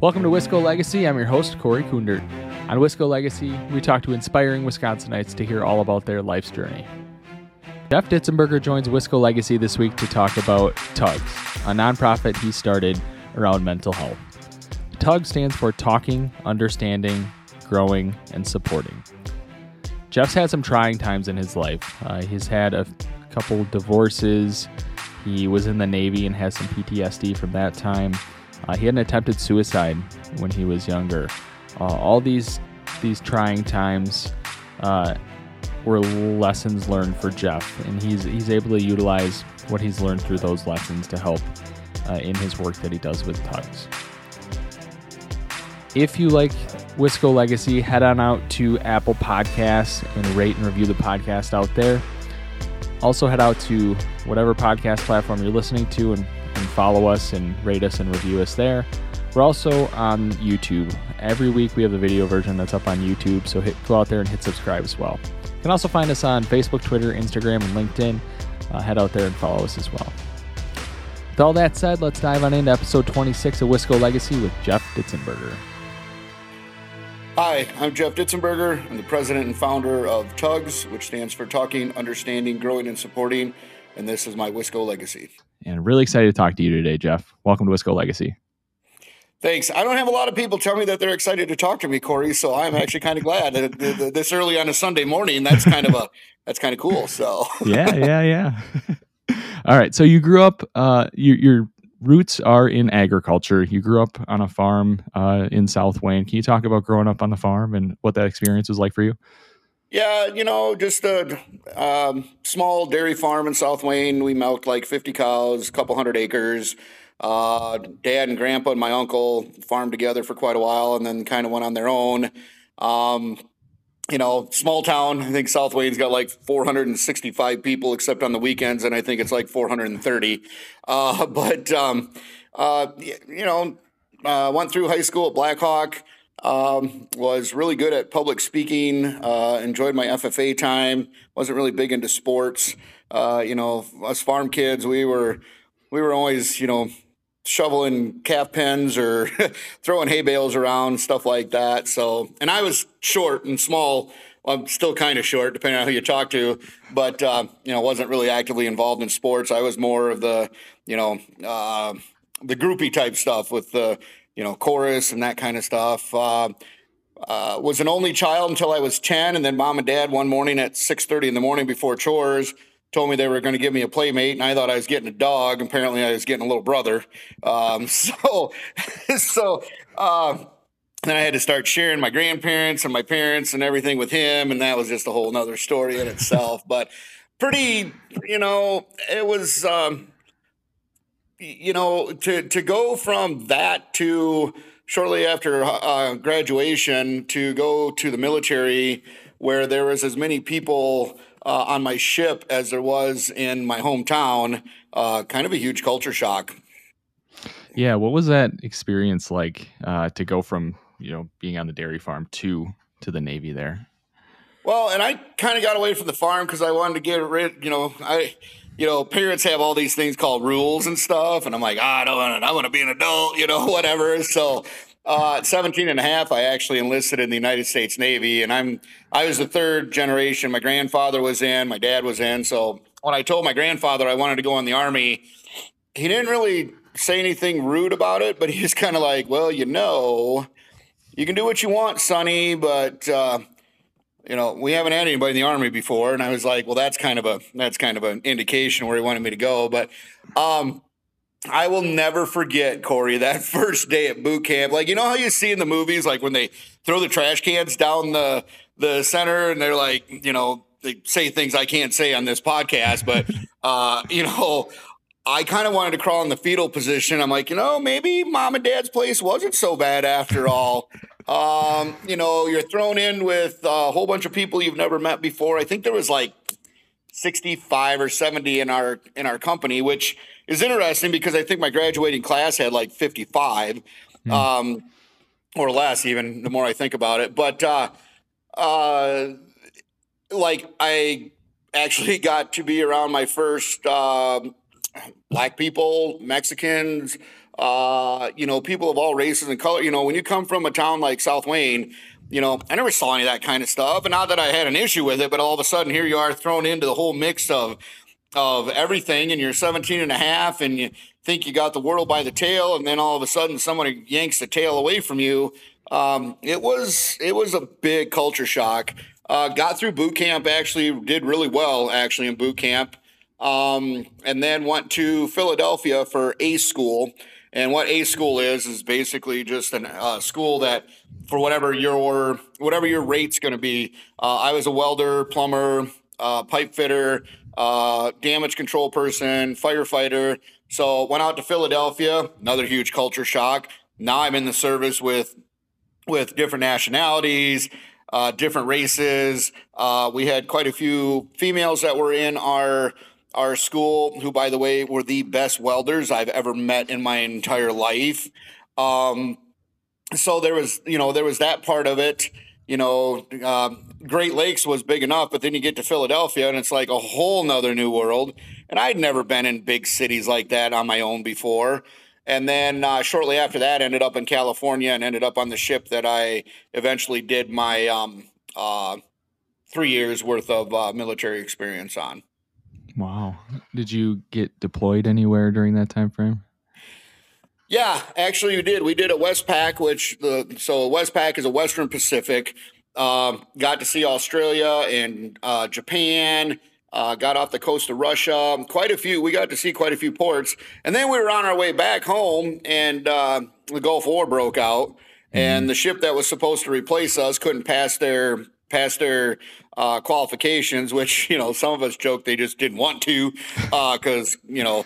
Welcome to Wisco Legacy. I'm your host, Corey Kundert. On Wisco Legacy, we talk to inspiring Wisconsinites to hear all about their life's journey. Jeff Ditzenberger joins Wisco Legacy this week to talk about TUGS, a nonprofit he started around mental health. TUG stands for Talking, Understanding, Growing, and Supporting. Jeff's had some trying times in his life. Uh, he's had a couple divorces. He was in the Navy and has some PTSD from that time. Uh, he had an attempted suicide when he was younger. Uh, all these these trying times uh, were lessons learned for Jeff, and he's he's able to utilize what he's learned through those lessons to help uh, in his work that he does with Tugs. If you like Wisco Legacy, head on out to Apple Podcasts and rate and review the podcast out there. Also, head out to whatever podcast platform you're listening to and, and follow us and rate us and review us there. We're also on YouTube. Every week we have the video version that's up on YouTube, so hit, go out there and hit subscribe as well. You can also find us on Facebook, Twitter, Instagram, and LinkedIn. Uh, head out there and follow us as well. With all that said, let's dive on into episode 26 of Wisco Legacy with Jeff Ditzenberger. Hi, I'm Jeff Ditzenberger. I'm the president and founder of TUGS, which stands for Talking, Understanding, Growing, and Supporting. And this is my Wisco legacy. And really excited to talk to you today, Jeff. Welcome to Wisco Legacy. Thanks. I don't have a lot of people tell me that they're excited to talk to me, Corey. So I'm actually kind of glad that this early on a Sunday morning. That's kind of a that's kind of cool. So yeah, yeah, yeah. All right. So you grew up. Uh, you, you're roots are in agriculture. You grew up on a farm uh, in South Wayne. Can you talk about growing up on the farm and what that experience was like for you? Yeah, you know, just a um, small dairy farm in South Wayne. We milked like 50 cows, a couple hundred acres. Uh, Dad and Grandpa and my uncle farmed together for quite a while, and then kind of went on their own. Um, you know, small town. I think South Wayne's got like 465 people, except on the weekends, and I think it's like 430. Uh, but um, uh, you know, uh, went through high school at Blackhawk. Um, was really good at public speaking. Uh, enjoyed my FFA time. wasn't really big into sports. Uh, you know, us farm kids, we were we were always you know shoveling calf pens or throwing hay bales around, stuff like that. So, and I was short and small. I'm still kind of short, depending on who you talk to, but uh, you know, wasn't really actively involved in sports. I was more of the, you know, uh, the groupie type stuff with the, you know, chorus and that kind of stuff. Uh, uh, was an only child until I was 10, and then mom and dad one morning at 6:30 in the morning before chores told me they were going to give me a playmate, and I thought I was getting a dog. Apparently, I was getting a little brother. Um, so, so uh, then I had to start sharing my grandparents and my parents and everything with him, and that was just a whole nother story in itself. but pretty, you know, it was, um, you know, to to go from that to shortly after uh, graduation to go to the military, where there was as many people uh, on my ship as there was in my hometown. Uh, kind of a huge culture shock. Yeah, what was that experience like uh, to go from you know being on the dairy farm to to the Navy there? Well, and I kind of got away from the farm because I wanted to get rid. You know, I you know, parents have all these things called rules and stuff. And I'm like, oh, I don't want to, I want to be an adult, you know, whatever. So uh, at 17 and a half, I actually enlisted in the United States Navy, and I'm I was the third generation. My grandfather was in, my dad was in. So when I told my grandfather I wanted to go in the army, he didn't really say anything rude about it, but he's kind of like, "Well, you know, you can do what you want, Sonny, but uh, you know, we haven't had anybody in the army before." And I was like, "Well, that's kind of a that's kind of an indication where he wanted me to go." But um, I will never forget, Corey, that first day at boot camp. Like, you know how you see in the movies, like when they throw the trash cans down the, the center and they're like, you know, they say things I can't say on this podcast, but, uh, you know, I kind of wanted to crawl in the fetal position. I'm like, you know, maybe mom and dad's place wasn't so bad after all. Um, you know, you're thrown in with a whole bunch of people you've never met before. I think there was like 65 or 70 in our in our company, which is interesting because I think my graduating class had like 55 mm. um, or less, even the more I think about it. But uh, uh, like I actually got to be around my first uh, black people, Mexicans, uh, you know, people of all races and color. You know, when you come from a town like South Wayne, you know, I never saw any of that kind of stuff. And not that I had an issue with it, but all of a sudden here you are thrown into the whole mix of of everything and you're 17 and a half and you think you got the world by the tail and then all of a sudden someone yanks the tail away from you um, it was it was a big culture shock uh, got through boot camp actually did really well actually in boot camp um, and then went to philadelphia for a school and what a school is is basically just a uh, school that for whatever your whatever your rate's going to be. Uh, I was a welder, plumber, uh, pipe fitter, uh, damage control person, firefighter. So went out to Philadelphia. Another huge culture shock. Now I'm in the service with with different nationalities, uh, different races. Uh, we had quite a few females that were in our our school, who, by the way, were the best welders I've ever met in my entire life. Um, so there was, you know, there was that part of it. You know, uh, Great Lakes was big enough, but then you get to Philadelphia and it's like a whole nother new world. And I'd never been in big cities like that on my own before. And then uh, shortly after that, ended up in California and ended up on the ship that I eventually did my um, uh, three years worth of uh, military experience on. Wow. Did you get deployed anywhere during that time frame? Yeah, actually, we did. We did a Westpac, which the so Westpac is a Western Pacific. Uh, got to see Australia and uh, Japan. Uh, got off the coast of Russia. Quite a few. We got to see quite a few ports, and then we were on our way back home, and uh, the Gulf War broke out, mm-hmm. and the ship that was supposed to replace us couldn't pass their pass their uh, qualifications, which you know some of us joke they just didn't want to, because uh, you know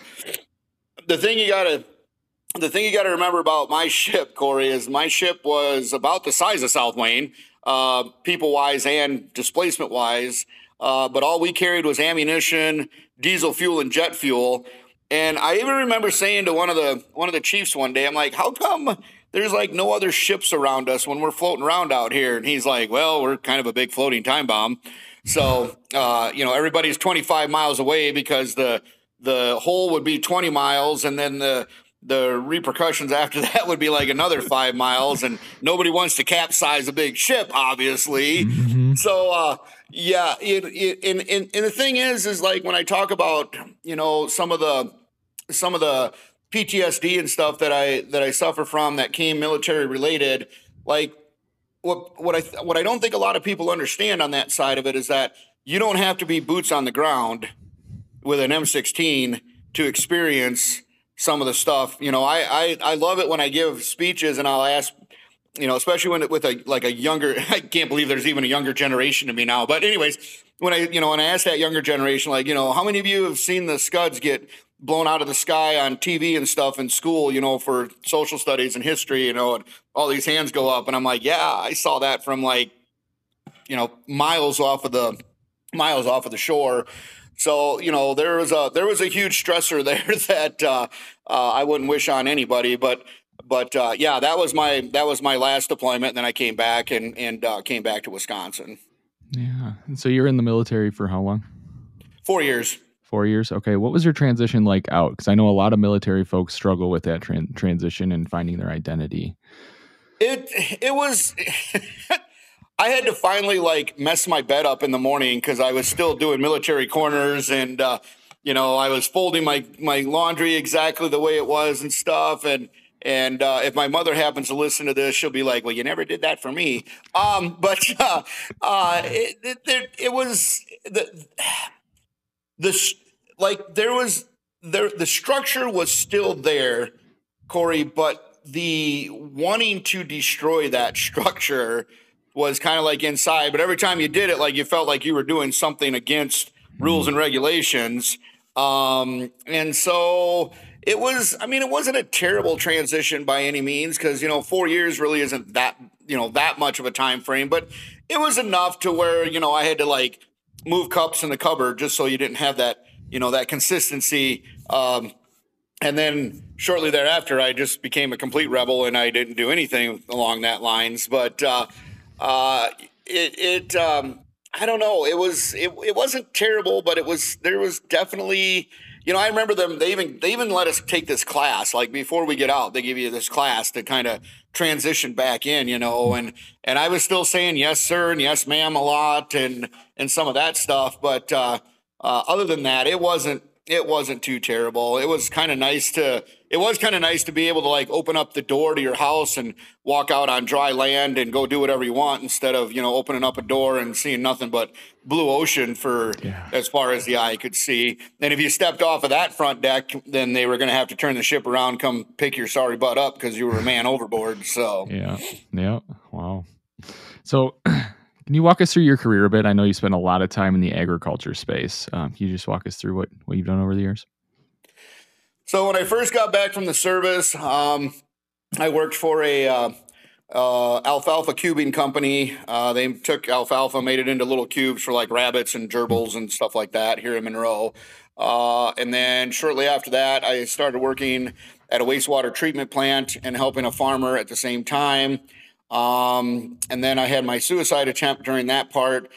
the thing you gotta the thing you got to remember about my ship, Corey, is my ship was about the size of South Wayne, uh, people wise and displacement wise. Uh, but all we carried was ammunition, diesel fuel, and jet fuel. And I even remember saying to one of the one of the chiefs one day, I'm like, "How come there's like no other ships around us when we're floating around out here?" And he's like, "Well, we're kind of a big floating time bomb, so uh, you know everybody's 25 miles away because the the hole would be 20 miles, and then the the repercussions after that would be like another five miles, and nobody wants to capsize a big ship, obviously. Mm-hmm. So, uh, yeah, it, it, and, and and the thing is, is like when I talk about you know some of the some of the PTSD and stuff that I that I suffer from that came military related, like what what I what I don't think a lot of people understand on that side of it is that you don't have to be boots on the ground with an M16 to experience some of the stuff. You know, I, I, I love it when I give speeches and I'll ask, you know, especially when with a like a younger. I can't believe there's even a younger generation to me now. But anyways, when I you know when I ask that younger generation, like you know, how many of you have seen the Scuds get blown out of the sky on TV and stuff in school, you know, for social studies and history, you know, and all these hands go up. And I'm like, yeah, I saw that from like, you know, miles off of the miles off of the shore. So you know there was a there was a huge stressor there that uh, uh, I wouldn't wish on anybody. But but uh, yeah, that was my that was my last deployment. And then I came back and and uh, came back to Wisconsin. Yeah. so you're in the military for how long? Four years. Four years. Okay. What was your transition like out? Because I know a lot of military folks struggle with that tran- transition and finding their identity. It it was. I had to finally like mess my bed up in the morning because I was still doing military corners and uh, you know I was folding my my laundry exactly the way it was and stuff and and uh, if my mother happens to listen to this, she'll be like, "Well, you never did that for me." Um, but uh, uh, it, it, it, was the the like there was there the structure was still there, Corey, but the wanting to destroy that structure was kind of like inside, but every time you did it, like you felt like you were doing something against rules and regulations. Um, and so it was, I mean, it wasn't a terrible transition by any means because, you know, four years really isn't that, you know, that much of a time frame, but it was enough to where, you know, I had to like move cups in the cupboard just so you didn't have that, you know, that consistency. Um, and then shortly thereafter, I just became a complete rebel and I didn't do anything along that lines. But, uh, uh, it it um, I don't know. It was it, it wasn't terrible, but it was there was definitely you know, I remember them. They even they even let us take this class. Like before we get out, they give you this class to kind of transition back in. You know, and and I was still saying yes, sir, and yes, ma'am, a lot, and and some of that stuff. But uh, uh, other than that, it wasn't it wasn't too terrible. It was kind of nice to it was kind of nice to be able to like open up the door to your house and walk out on dry land and go do whatever you want instead of you know opening up a door and seeing nothing but blue ocean for yeah. as far as the eye could see. And if you stepped off of that front deck, then they were going to have to turn the ship around, come pick your sorry butt up because you were a man overboard. So yeah, yeah, wow. So Can you walk us through your career a bit? I know you spent a lot of time in the agriculture space. Um, can you just walk us through what, what you've done over the years? So when I first got back from the service, um, I worked for a uh, uh, alfalfa cubing company. Uh, they took alfalfa, made it into little cubes for like rabbits and gerbils and stuff like that here in Monroe. Uh, and then shortly after that, I started working at a wastewater treatment plant and helping a farmer at the same time. Um, and then I had my suicide attempt during that part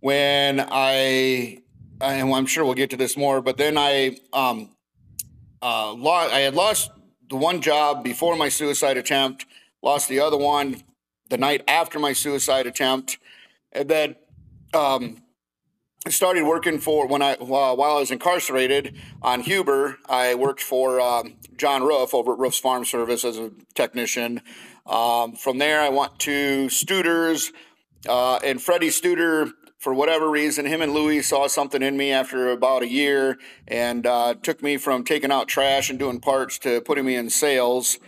when I, and I'm sure we'll get to this more, but then I, um, uh, lost, I had lost the one job before my suicide attempt, lost the other one the night after my suicide attempt, and then um, I started working for when I while I was incarcerated on Huber. I worked for um, John Roof over at Roof's Farm Service as a technician. Um, from there, I went to Studer's, uh, and Freddie Studer, for whatever reason, him and Louie saw something in me after about a year and uh, took me from taking out trash and doing parts to putting me in sales.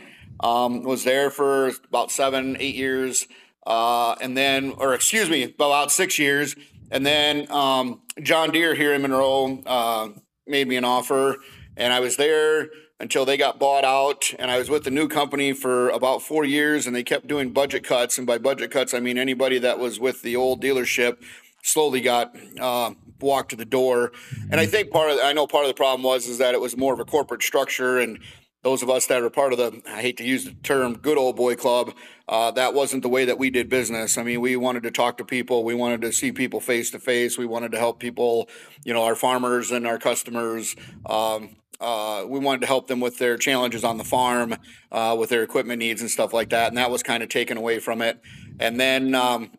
Um, was there for about seven, eight years, uh, and then, or excuse me, about six years, and then um, John Deere here in Monroe uh, made me an offer, and I was there until they got bought out. And I was with the new company for about four years, and they kept doing budget cuts. And by budget cuts, I mean anybody that was with the old dealership slowly got uh, walked to the door. And I think part of I know part of the problem was is that it was more of a corporate structure, and those of us that are part of the I hate to use the term good old boy club. Uh, that wasn't the way that we did business. I mean, we wanted to talk to people. We wanted to see people face to face. We wanted to help people, you know, our farmers and our customers um, uh, we wanted to help them with their challenges on the farm, uh, with their equipment needs and stuff like that. And that was kind of taken away from it. And then um,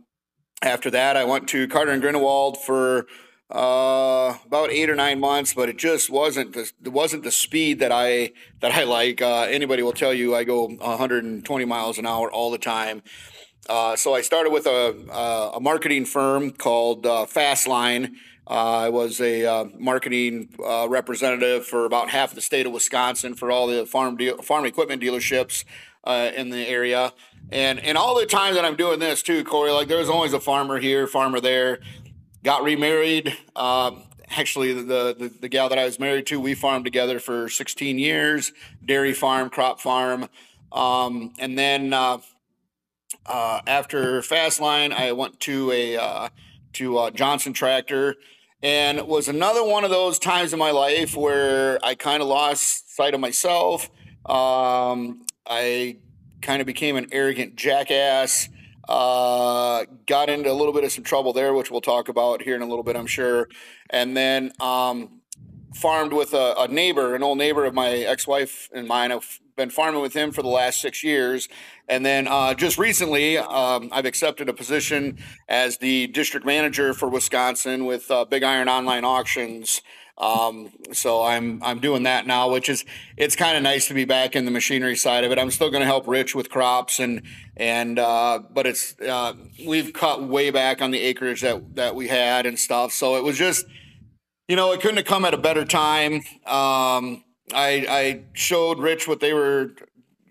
after that, I went to Carter and Gruenewald for uh, about eight or nine months, but it just wasn't the it wasn't the speed that I that I like. Uh, anybody will tell you I go 120 miles an hour all the time. Uh, so I started with a, a marketing firm called uh, Fastline uh, I was a uh, marketing uh, representative for about half of the state of Wisconsin for all the farm de- farm equipment dealerships uh, in the area, and and all the time that I'm doing this too, Corey. Like there's always a farmer here, farmer there. Got remarried. Um, actually, the, the the gal that I was married to, we farmed together for 16 years. Dairy farm, crop farm, um, and then uh, uh, after Fastline, I went to a to Johnson Tractor and it was another one of those times in my life where I kind of lost sight of myself. Um, I kind of became an arrogant jackass. Uh, got into a little bit of some trouble there, which we'll talk about here in a little bit, I'm sure. And then um, farmed with a, a, neighbor, an old neighbor of my ex-wife and mine. I've been farming with him for the last six years, and then uh, just recently, um, I've accepted a position as the district manager for Wisconsin with uh, Big Iron Online Auctions. Um, so I'm I'm doing that now, which is it's kind of nice to be back in the machinery side of it. I'm still going to help Rich with crops and and uh, but it's uh, we've cut way back on the acreage that that we had and stuff. So it was just you know, it couldn't have come at a better time. Um, I, I showed Rich what they were,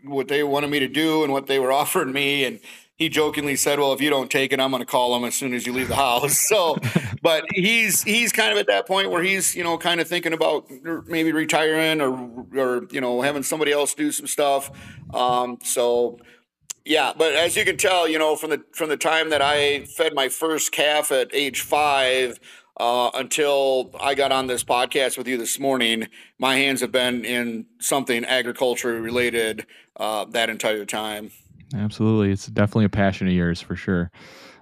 what they wanted me to do and what they were offering me, and he jokingly said, "Well, if you don't take it, I'm going to call him as soon as you leave the house." So, but he's he's kind of at that point where he's you know kind of thinking about maybe retiring or or you know having somebody else do some stuff. Um, so yeah, but as you can tell, you know from the from the time that I fed my first calf at age five uh, until I got on this podcast with you this morning, my hands have been in something agriculture related uh, that entire time. Absolutely, it's definitely a passion of yours for sure.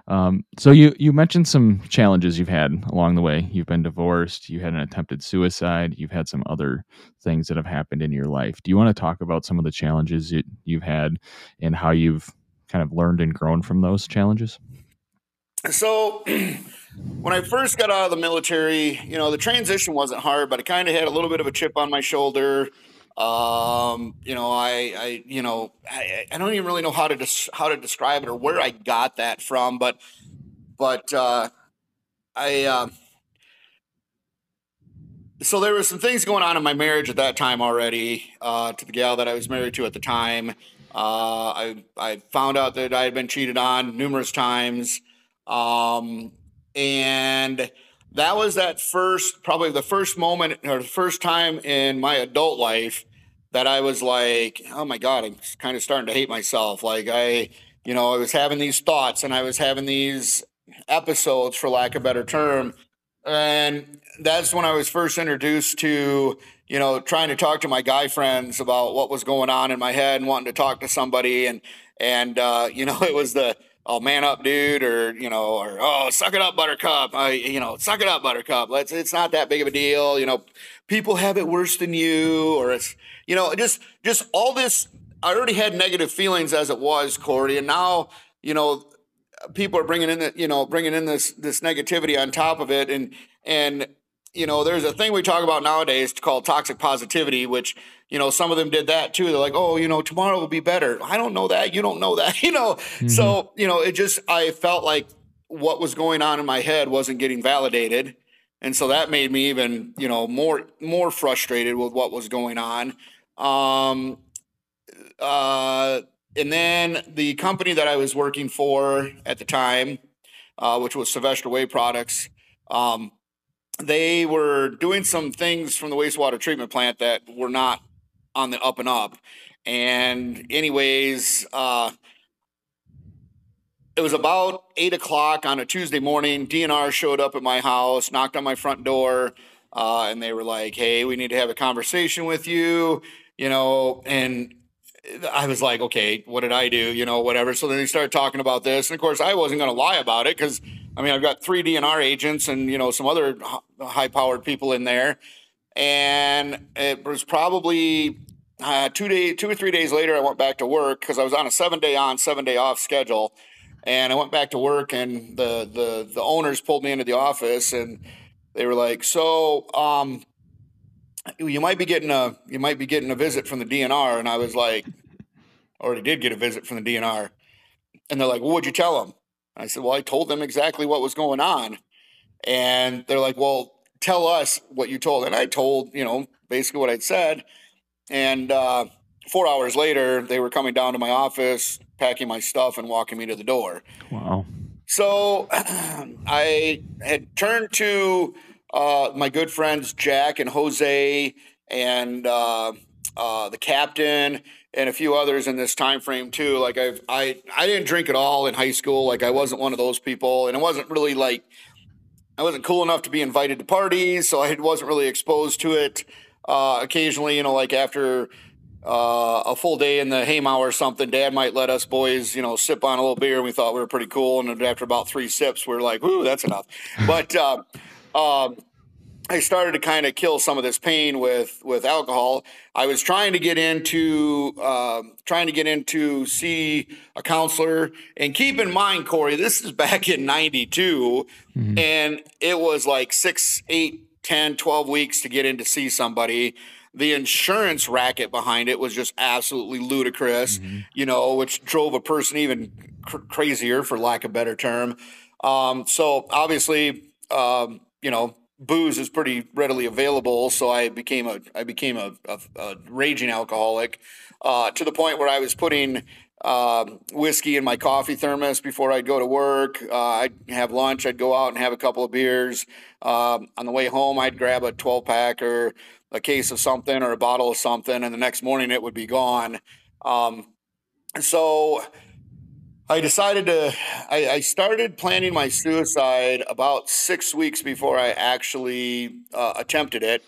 Um, so you you mentioned some challenges you've had along the way. You've been divorced. You had an attempted suicide. You've had some other things that have happened in your life. Do you want to talk about some of the challenges you, you've had and how you've kind of learned and grown from those challenges? So, when I first got out of the military, you know, the transition wasn't hard, but I kind of had a little bit of a chip on my shoulder. Um, you know, I, I, you know, I, I don't even really know how to des- how to describe it or where I got that from, but, but, uh, I, uh, so there were some things going on in my marriage at that time already, uh, to the gal that I was married to at the time. Uh, I, I found out that I had been cheated on numerous times. Um, and, that was that first, probably the first moment or the first time in my adult life that I was like, oh my God, I'm kind of starting to hate myself. Like I, you know, I was having these thoughts and I was having these episodes, for lack of a better term. And that's when I was first introduced to, you know, trying to talk to my guy friends about what was going on in my head and wanting to talk to somebody. And, and, uh, you know, it was the, oh man up dude or you know or oh suck it up buttercup. I, you know suck it up buttercup. Let's it's not that big of a deal you know. People have it worse than you or it's you know just just all this i already had negative feelings as it was corey and now you know people are bringing in the, you know bringing in this this negativity on top of it and and you know, there's a thing we talk about nowadays called toxic positivity, which, you know, some of them did that too. They're like, oh, you know, tomorrow will be better. I don't know that. You don't know that, you know? Mm-hmm. So, you know, it just, I felt like what was going on in my head wasn't getting validated. And so that made me even, you know, more, more frustrated with what was going on. Um, uh, and then the company that I was working for at the time, uh, which was Sylvester Way Products, um, they were doing some things from the wastewater treatment plant that were not on the up and up. And, anyways, uh, it was about eight o'clock on a Tuesday morning. DNR showed up at my house, knocked on my front door, uh, and they were like, "Hey, we need to have a conversation with you," you know. And I was like, "Okay, what did I do?" You know, whatever. So then they started talking about this, and of course, I wasn't going to lie about it because I mean, I've got three DNR agents and you know some other high-powered people in there, and it was probably uh, two day, two or three days later. I went back to work because I was on a seven-day on, seven-day off schedule, and I went back to work, and the the the owners pulled me into the office, and they were like, "So, um, you might be getting a you might be getting a visit from the DNR," and I was like, "Already did get a visit from the DNR," and they're like, "What would you tell them?" I said, Well, I told them exactly what was going on. And they're like, Well, tell us what you told. And I told, you know, basically what I'd said. And uh, four hours later, they were coming down to my office, packing my stuff, and walking me to the door. Wow. So I had turned to uh, my good friends Jack and Jose and uh, uh the captain and a few others in this time frame too. Like I've I I didn't drink at all in high school. Like I wasn't one of those people, and it wasn't really like I wasn't cool enough to be invited to parties, so I wasn't really exposed to it. Uh, occasionally, you know, like after uh, a full day in the haymow or something, Dad might let us boys, you know, sip on a little beer, and we thought we were pretty cool. And after about three sips, we are like, "Ooh, that's enough." But uh, um, I started to kind of kill some of this pain with with alcohol. I was trying to get into uh, trying to get into see a counselor. And keep in mind, Corey, this is back in '92, mm-hmm. and it was like six, eight, 10, 12 weeks to get in to see somebody. The insurance racket behind it was just absolutely ludicrous, mm-hmm. you know, which drove a person even cr- crazier, for lack of a better term. Um, so obviously, um, you know, booze is pretty readily available, so I became a I became a, a, a raging alcoholic uh, to the point where I was putting uh, whiskey in my coffee thermos before I'd go to work. Uh, I'd have lunch. I'd go out and have a couple of beers. Um, on the way home, I'd grab a 12 pack or a case of something or a bottle of something, and the next morning it would be gone. Um, so I decided to, I, I, started planning my suicide about six weeks before I actually uh, attempted it.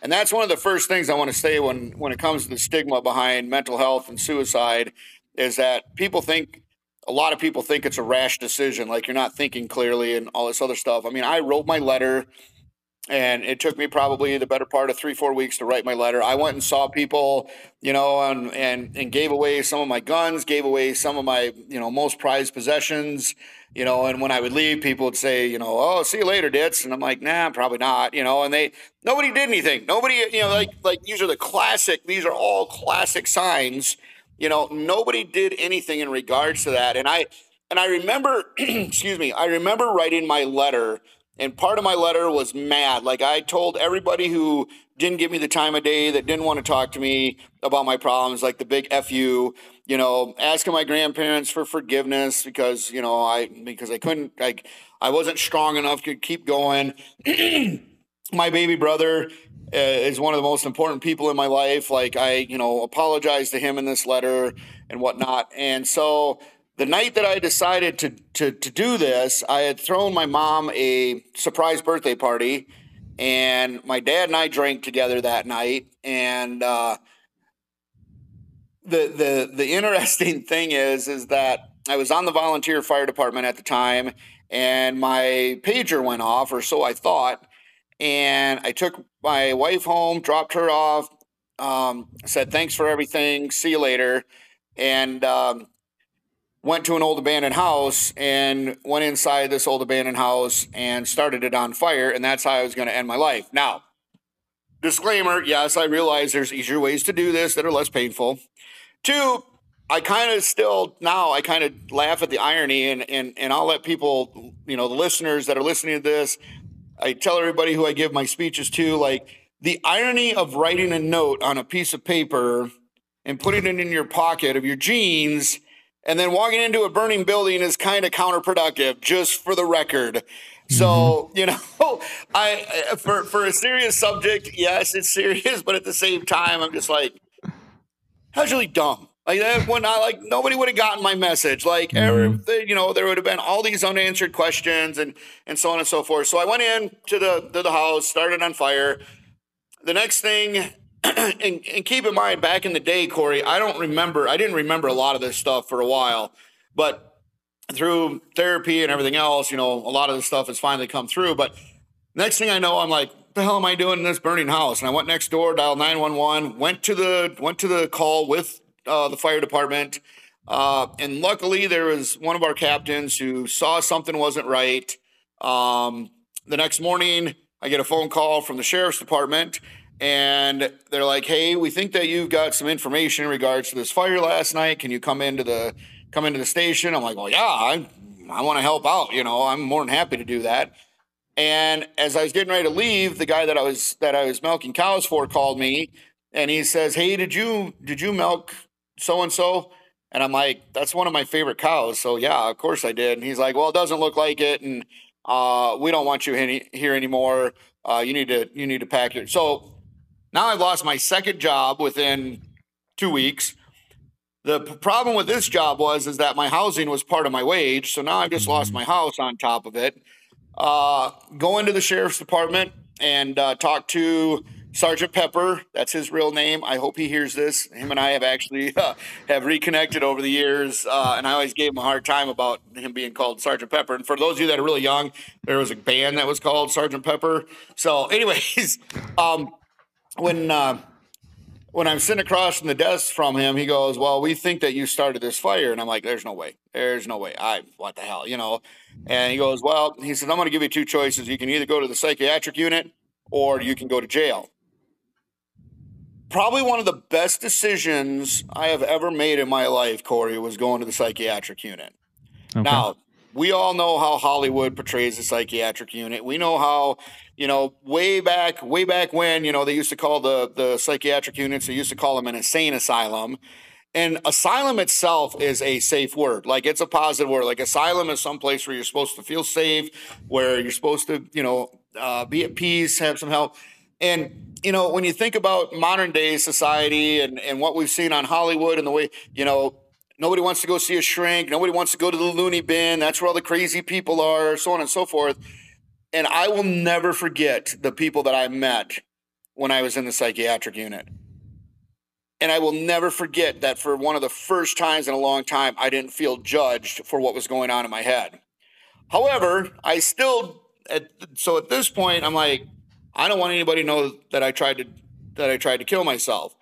And that's one of the first things I want to say when, when it comes to the stigma behind mental health and suicide is that people think a lot of people think it's a rash decision, like you're not thinking clearly and all this other stuff. I mean, I wrote my letter and it took me probably the better part of three four weeks to write my letter. I went and saw people you know and and, and gave away some of my guns gave away some of my you know most prized possessions you know and when i would leave people would say you know oh see you later ditz and i'm like nah probably not you know and they nobody did anything. Nobody you know like like these are the classic these are all classic signs you know nobody did anything in regards to that. And i and i remember excuse me i remember writing my letter and part of my letter was mad. Like I told everybody who didn't give me the time of day, that didn't want to talk to me about my problems, like the big fu, you know, asking my grandparents for forgiveness because you know I because I couldn't like I wasn't strong enough to keep going. my baby brother uh, is one of the most important people in my life. Like I, you know, apologize to him in this letter and whatnot, and so the night that I decided to, to, to do this, I had thrown my mom a surprise birthday party, and my dad and I drank together that night. And uh, the the the interesting thing is is that I was on the volunteer fire department at the time, and my pager went off, or so I thought. And I took my wife home, dropped her off, um, said thanks for everything, see you later, and um, went to an old abandoned house and went inside this old abandoned house and started it on fire. And that's how I was going to end my life. Now, disclaimer yes, I realize there's easier ways to do this that are less painful. Two, I kind of still now I kind of laugh at the irony and, and and I'll let people, you know, the listeners that are listening to this, I tell everybody who I give my speeches to, like the irony of writing a note on a piece of paper and putting it in your pocket of your jeans and then walking into a burning building is kind of counterproductive, just for the record. So mm-hmm. you know, I for for a serious subject, yes, it's serious, but at the same time, I'm just like, that's really dumb. Like that when I like nobody would have gotten my message. Like mm-hmm. you know, there would have been all these unanswered questions and and so on and so forth. So I went in to the to the house, started on fire. The next thing and, and keep in mind, back in the day, Corey, I don't remember, I didn't remember a lot of this stuff for a while, but through therapy and everything else, you know, a lot of this stuff has finally come through. But next thing I know, I'm like, what the hell am I doing in this burning house? And I went next door, dialed 911, went to the went to the call with uh, the fire department. Uh, and luckily, there was one of our captains who saw something wasn't right. Um, the next morning, I get a phone call from the sheriff's department and they're like, "Hey, we think that you've got some information in regards to this fire last night. Can you come into the come into the station?" I'm like, "Well, yeah, I I want to help out. You know, I'm more than happy to do that." And as I was getting ready to leave, the guy that I was that I was milking cows for called me, and he says, "Hey, did you did you milk so and so?" And I'm like, "That's one of my favorite cows." So yeah, of course I did. And he's like, "Well, it doesn't look like it, and uh, we don't want you any, here anymore. Uh, you need to you need to pack it." So now I've lost my second job within two weeks. The p- problem with this job was is that my housing was part of my wage, so now I've just lost mm-hmm. my house on top of it. Uh, go into the sheriff's department and uh, talk to Sergeant Pepper. That's his real name. I hope he hears this. Him and I have actually uh, have reconnected over the years, uh, and I always gave him a hard time about him being called Sergeant Pepper. And for those of you that are really young, there was a band that was called Sergeant Pepper. So, anyways, um, when uh, when I'm sitting across from the desk from him, he goes, "Well, we think that you started this fire," and I'm like, "There's no way. There's no way. I what the hell, you know?" And he goes, "Well," he says, "I'm going to give you two choices. You can either go to the psychiatric unit or you can go to jail." Probably one of the best decisions I have ever made in my life, Corey, was going to the psychiatric unit. Okay. Now, we all know how Hollywood portrays the psychiatric unit. We know how, you know, way back, way back when, you know, they used to call the the psychiatric units, they used to call them an insane asylum. And asylum itself is a safe word. Like it's a positive word. Like asylum is some place where you're supposed to feel safe, where you're supposed to, you know, uh, be at peace, have some help. And you know, when you think about modern day society and, and what we've seen on Hollywood and the way, you know, Nobody wants to go see a shrink. Nobody wants to go to the loony bin. That's where all the crazy people are, so on and so forth. And I will never forget the people that I met when I was in the psychiatric unit. and I will never forget that for one of the first times in a long time, I didn't feel judged for what was going on in my head. However, I still, at, so at this point, I'm like, I don't want anybody to know that I tried to that I tried to kill myself,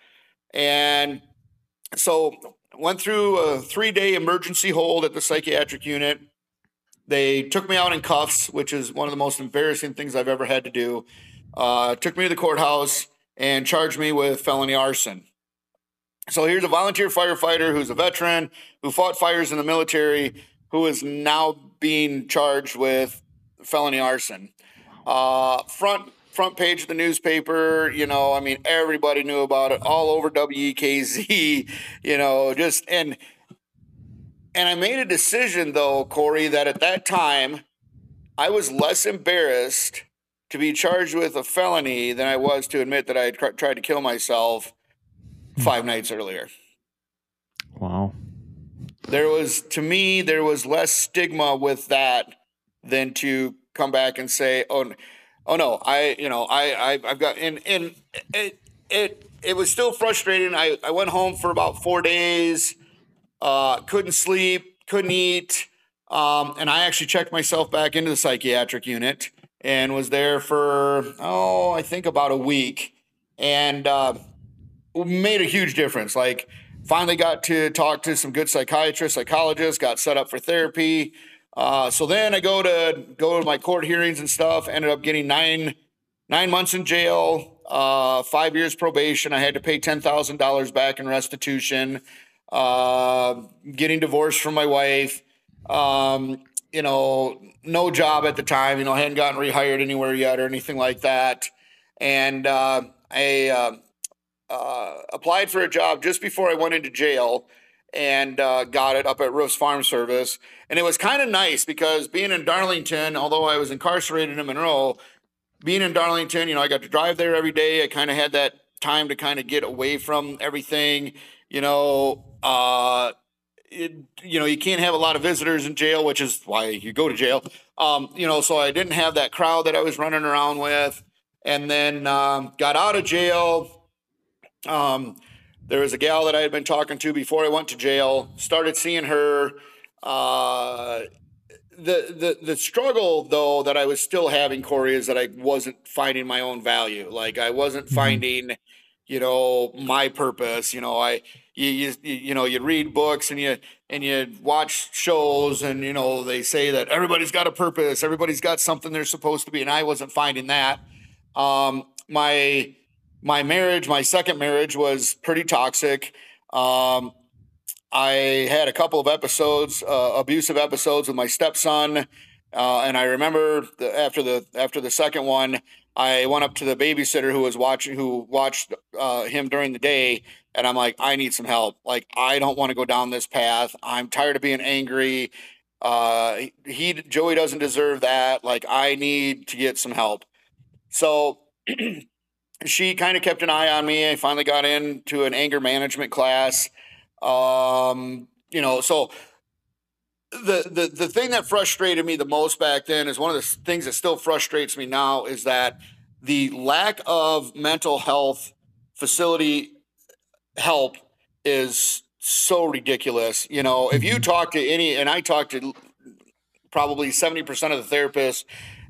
and so went through a three day emergency hold at the psychiatric unit. They took me out in cuffs, which is one of the most embarrassing things I've ever had to do. Uh, took me to the courthouse and charged me with felony arson. So here's a volunteer firefighter who's a veteran who fought fires in the military, who is now being charged with felony arson. Uh, front front page of the newspaper. You know, I mean, everybody knew about it all over WEKZ. You know, just and and I made a decision though, Corey, that at that time I was less embarrassed to be charged with a felony than I was to admit that I had cr- tried to kill myself five hmm. nights earlier. Wow. There was, to me, there was less stigma with that than to come back and say, "Oh, oh no, I, you know, I, I I've got," and and it it it was still frustrating. I I went home for about four days, uh, couldn't sleep, couldn't eat, um, and I actually checked myself back into the psychiatric unit and was there for oh, I think about a week, and. Uh, made a huge difference. Like, finally got to talk to some good psychiatrists, psychologists, got set up for therapy. Uh, so then I go to go to my court hearings and stuff. Ended up getting nine nine months in jail, uh, five years probation. I had to pay ten thousand dollars back in restitution. Uh, getting divorced from my wife. Um, you know, no job at the time. You know, I hadn't gotten rehired anywhere yet or anything like that. And uh, I uh, uh, applied for a job just before I went into jail and uh, got it up at Roof's Farm Service. And it was kind of nice because being in Darlington, although I was incarcerated in Monroe, being in Darlington, you know, I got to drive there every day. I kind of had that time to kind of get away from everything. You know, uh, it, you know, you can't have a lot of visitors in jail, which is why you go to jail. Um, you know, so I didn't have that crowd that I was running around with. And then um, got out of jail, um, there was a gal that I had been talking to before I went to jail. Started seeing her. Uh, the the the struggle though that I was still having, Corey, is that I wasn't finding my own value. Like I wasn't mm-hmm. finding, you know, my purpose. You know, I you, you you know you read books and you and you watch shows and you know they say that everybody's got a purpose, everybody's got something they're supposed to be, and I wasn't finding that. Um, my my marriage, my second marriage, was pretty toxic. Um, I had a couple of episodes, uh, abusive episodes with my stepson, uh, and I remember the, after the after the second one, I went up to the babysitter who was watching, who watched uh, him during the day, and I'm like, I need some help. Like, I don't want to go down this path. I'm tired of being angry. Uh, he Joey doesn't deserve that. Like, I need to get some help. So. she kind of kept an eye on me. I finally got into an anger management class. Um, you know, so the, the the thing that frustrated me the most back then is one of the things that still frustrates me now is that the lack of mental health facility help is so ridiculous. You know, if you mm-hmm. talk to any, and I talked to probably 70% of the therapists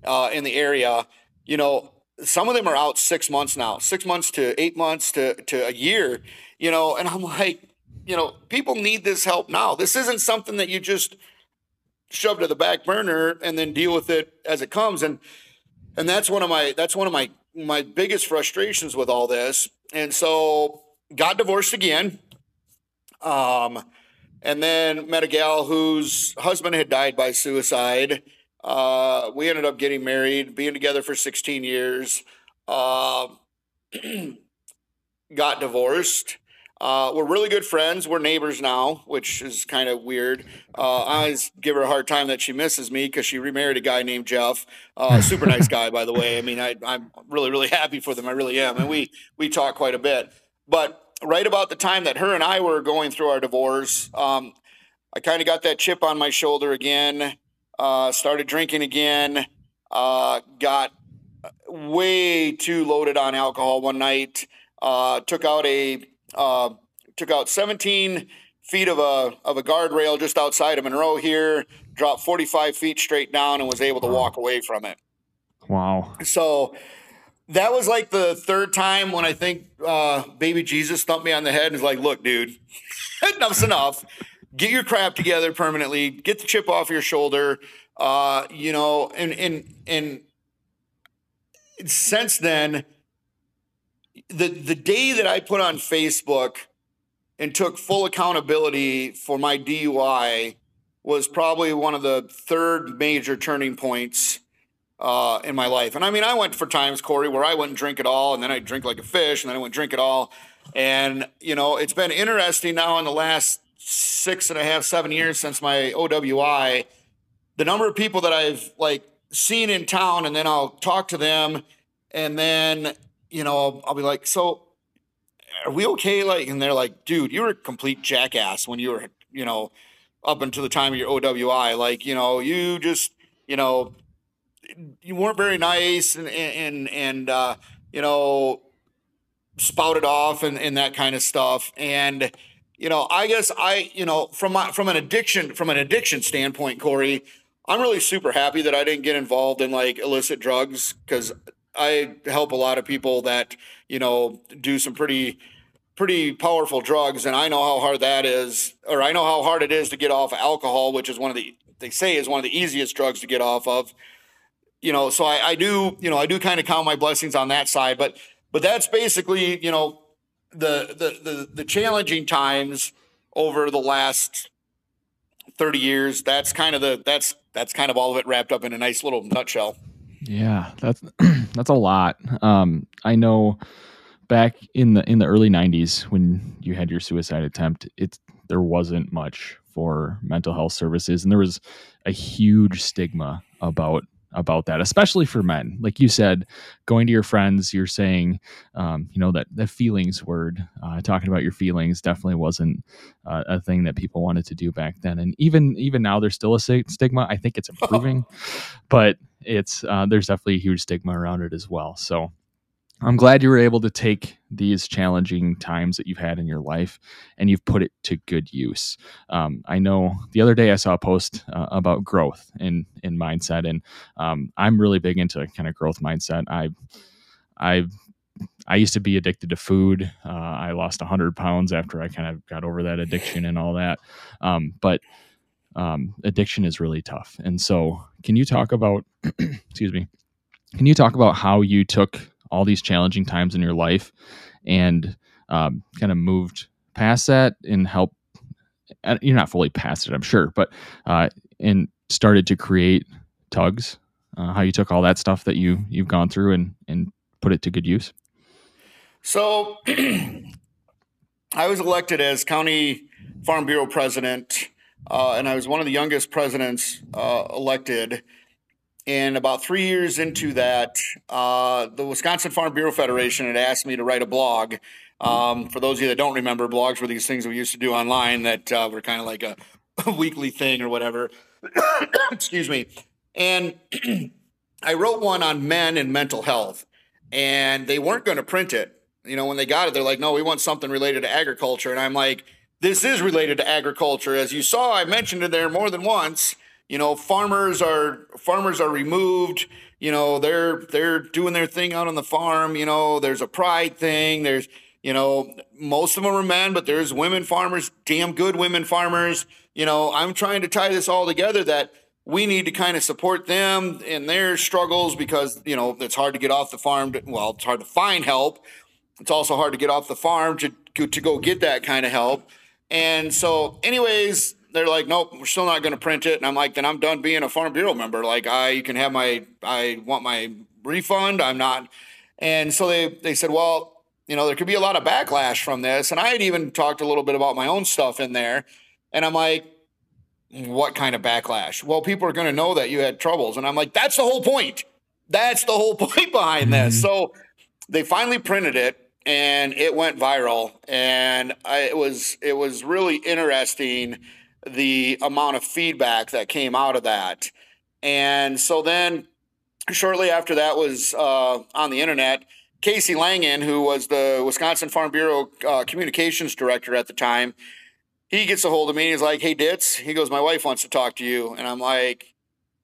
uh, in the area, you know, some of them are out six months now, six months to eight months to, to a year, you know, and I'm like, you know, people need this help now. This isn't something that you just shove to the back burner and then deal with it as it comes. And and that's one of my that's one of my my biggest frustrations with all this. And so got divorced again. Um and then met a gal whose husband had died by suicide uh, we ended up getting married, being together for 16 years. Uh, got divorced. Uh, we're really good friends. We're neighbors now, which is kind of weird. Uh, I always give her a hard time that she misses me because she remarried a guy named Jeff. Uh, super nice guy, by the way. I mean, I, am really, really happy for them. I really am, and we we talk quite a bit. But right about the time that her and I were going through our divorce, um, I kind of got that chip on my shoulder again uh, started drinking again, uh, got way too loaded on alcohol one night, uh, took out a uh, took out 17 feet of a of a guardrail just outside of Monroe here, dropped 45 feet straight down, and was able to walk away from it. Wow. So that was like the third time when I think uh, baby Jesus thumped me on the head and was like, "Look, dude, enough's enough. Get your crap together permanently. Get the chip off your shoulder." Uh, you know, and and and since then, the the day that I put on Facebook and took full accountability for my DUI was probably one of the third major turning points uh, in my life. And I mean, I went for times, Corey, where I wouldn't drink at all, and then I'd drink like a fish, and then I wouldn't drink at all. And you know, it's been interesting now in the last six and a half, seven years since my OWI, the number of people that I've like seen in town, and then I'll talk to them, and then you know, I'll, I'll be like, so are we okay? Like, and they're like, dude, you were a complete jackass when you were, you know, up until the time of your OWI. Like, you know, you just, you know, you weren't very nice and and and uh, you know spouted off and, and that kind of stuff. And you know i guess i you know from my from an addiction from an addiction standpoint corey i'm really super happy that i didn't get involved in like illicit drugs because i help a lot of people that you know do some pretty pretty powerful drugs. And i know how hard that is or i know how hard it is to get off alcohol which is one of the they say is one of the easiest drugs to get off of you know, so I, I do, you know, I do kind of count my blessings on that side, but but that's basically, you know, the the the, the challenging times over the last 30 years. That's kind of the that's that's kind of all of it wrapped up in a nice little nutshell. Yeah, that's that's a lot. Um, I know back in the in the early 90s when you had your suicide attempt, it there wasn't much for mental health services and there was a huge stigma about about that, especially for men. Like you said, going to your friends, you're saying, um, you know, that the feelings word, uh, talking about your feelings definitely wasn't uh, a thing that people wanted to do back then. And even even now, there's still a stigma. I think it's improving, but it's uh, there's definitely a huge stigma around it as well. So I'm glad you were able to take these challenging times that you've had in your life and you've put it to good use. Um, I know the other day I saw a post uh, about growth in in mindset, and um, I'm really big into kind of growth mindset. I I I used to be addicted to food. Uh, I lost 100 pounds after I kind of got over that addiction and all that. Um, but um, addiction is really tough. And so, can you talk about? excuse me. Can you talk about how you took all these challenging times in your life and um, kind of moved past that and help you're not fully past it i'm sure but uh, and started to create tugs uh, how you took all that stuff that you you've gone through and and put it to good use? So i was elected as county farm bureau president uh, and i was one of the youngest presidents uh, elected and about three years into that, uh, the Wisconsin Farm Bureau Federation had asked me to write a blog. Um, for those of you that don't remember, blogs were these things we used to do online that uh, were kind of like a, a, weekly thing or whatever. Excuse me. And I wrote one on men and mental health, and they weren't going to print it. You know, when they got it, they're like, no, we want something related to agriculture. And I'm like, this is related to agriculture. As you saw, I mentioned it there more than once you know farmers are farmers are removed you know they're they're doing their thing out on the farm you know there's a pride thing there's you know most of them are men but there's women farmers damn good women farmers. You know i'm trying to tie this all together that we need to kind of support them in their struggles because you know it's hard to get off the farm to, well it's hard to find help. It's also hard to get off the farm to to go get that kind of help. And so anyways they're like, nope, we're still not going to print it. And I'm like, then I'm done being a Farm Bureau member. Like, I you can have my, I want my refund. I'm not. And so they they said, well, you know, there could be a lot of backlash from this. And I had even talked a little bit about my own stuff in there. And I'm like, what kind of backlash? Well, people are going to know that you had troubles. And I'm like, that's the whole point. That's the whole point behind this. Mm-hmm. So they finally printed it and it went viral and I, it was it was really interesting the amount of feedback that came out of that. And so then shortly after that was uh, on the internet, Casey Langan, who was the Wisconsin Farm Bureau uh, communications director at the time, he gets a hold of me and he's like, "Hey, Ditz," he goes, "My wife wants to talk to you," and I'm like,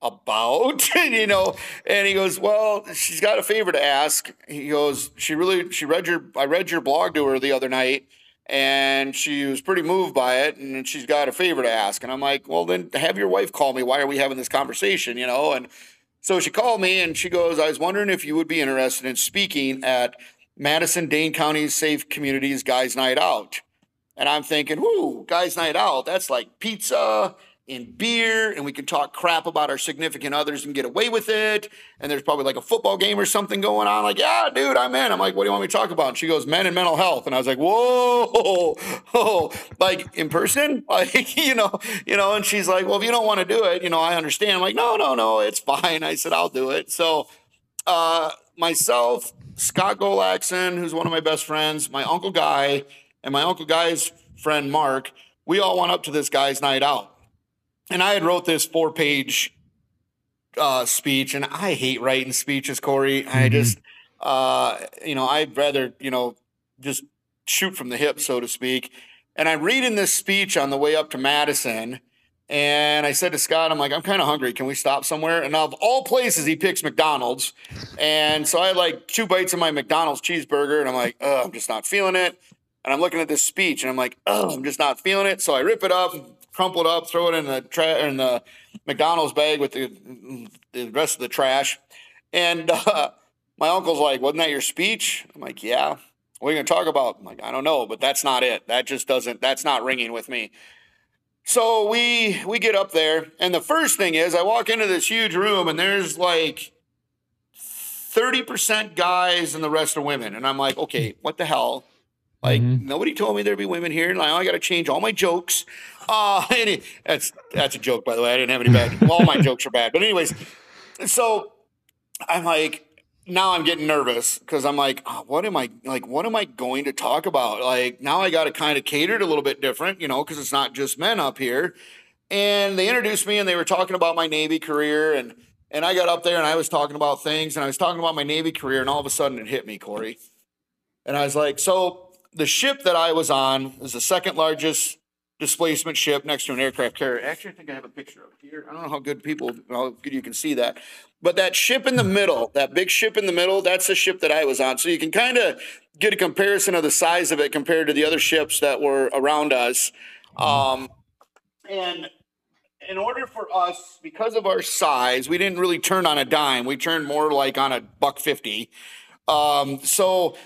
"About?" you know, and he goes, "Well, she's got a favor to ask." He goes, "She really, she read your, I read your blog to her the other night." And she was pretty moved by it, and she's got a favor to ask. And I'm like, well, then have your wife call me. Why are we having this conversation? You know, and so she called me and she goes, I was wondering if you would be interested in speaking at Madison Dane County's Safe Communities Guys Night Out. And I'm thinking, whoo, Guys Night Out, that's like pizza and beer, and we can talk crap about our significant others and get away with it. And there's probably like a football game or something going on. Like, yeah, dude, I'm in. I'm like, what do you want me to talk about? And she goes, men and mental health. And I was like, whoa, whoa, like in person, like you know, you know. And she's like, well, if you don't want to do it, you know, I understand. I'm like, no, no, no, it's fine. I said, I'll do it. So, uh, myself, Scott Golaxon, who's one of my best friends, my uncle Guy, and my uncle Guy's friend Mark, we all went up to this guy's night out and I had wrote this four page uh, speech, and I hate writing speeches, Corey. Mm-hmm. I just, uh, you know, I'd rather, you know, just shoot from the hip, so to speak. And I'm reading this speech on the way up to Madison. And I said to Scott, I'm like, I'm kind of hungry. Can we stop somewhere? And of all places, he picks McDonald's. And so I had like two bites of my McDonald's cheeseburger, and I'm like, oh, I'm just not feeling it. And I'm looking at this speech, and I'm like, oh, I'm just not feeling it. So I rip it up, crumple it up, throw it in the tra- in the McDonald's bag with the the rest of the trash. And uh, my uncle's like, "Wasn't that your speech?" I'm like, "Yeah." What are you going to talk about? I'm like, I don't know, but that's not it. That just doesn't. That's not ringing with me. So we we get up there, and the first thing is I walk into this huge room, and there's like 30% guys and the rest are women. And I'm like, okay, what the hell? Like mm-hmm. nobody told me there'd be women here. Now I got to change all my jokes. Uh, any, that's that's a joke, by the way. I didn't have any bad. Well, all my jokes are bad, but anyways. So I'm like, now I'm getting nervous because I'm like, oh, what am I like? What am I going to talk about? Like now I got to kind of cater it a little bit different, you know, because it's not just men up here. And they introduced me, and they were talking about my Navy career, and and I got up there and I was talking about things, and I was talking about my Navy career, and all of a sudden it hit me, Corey. And I was like, so the ship that I was on is the second largest displacement ship next to an aircraft carrier. Actually, I think I have a picture it here. I don't know how good people, how good you can see that. But that ship in the middle, that big ship in the middle, that's the ship that I was on. So you can kind of get a comparison of the size of it compared to the other ships that were around us. Um, and in order for us, because of our size, we didn't really turn on a dime. We turned more like on a buck fifty. Um, so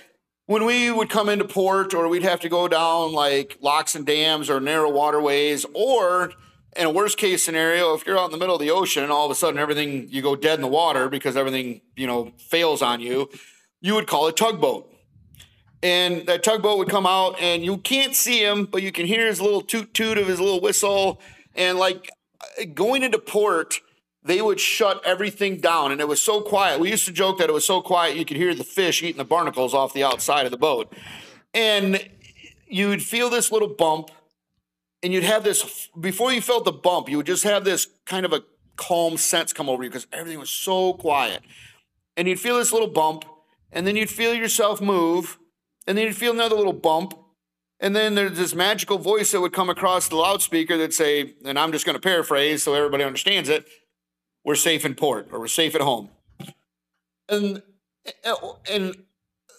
when we would come into port or we'd have to go down like locks and dams or narrow waterways or in a worst case scenario if you're out in the middle of the ocean and all of a sudden everything you go dead in the water because everything you know fails on you you would call a tugboat. And that tugboat would come out and you can't see him but you can hear his little toot toot of his little whistle. And like uh, going into port they would shut everything down and it was so quiet. We used to joke that it was so quiet you could hear the fish eating the barnacles off the outside of the boat. And you'd feel this little bump and you'd have this before you felt the bump, you would just have this kind of a calm sense come over you because everything was so quiet. And you'd feel this little bump and then you'd feel yourself move and then you'd feel another little bump and then there's this magical voice that would come across the loudspeaker that'd say, and I'm just going to paraphrase so everybody understands it we're safe in port or we're safe at home. And and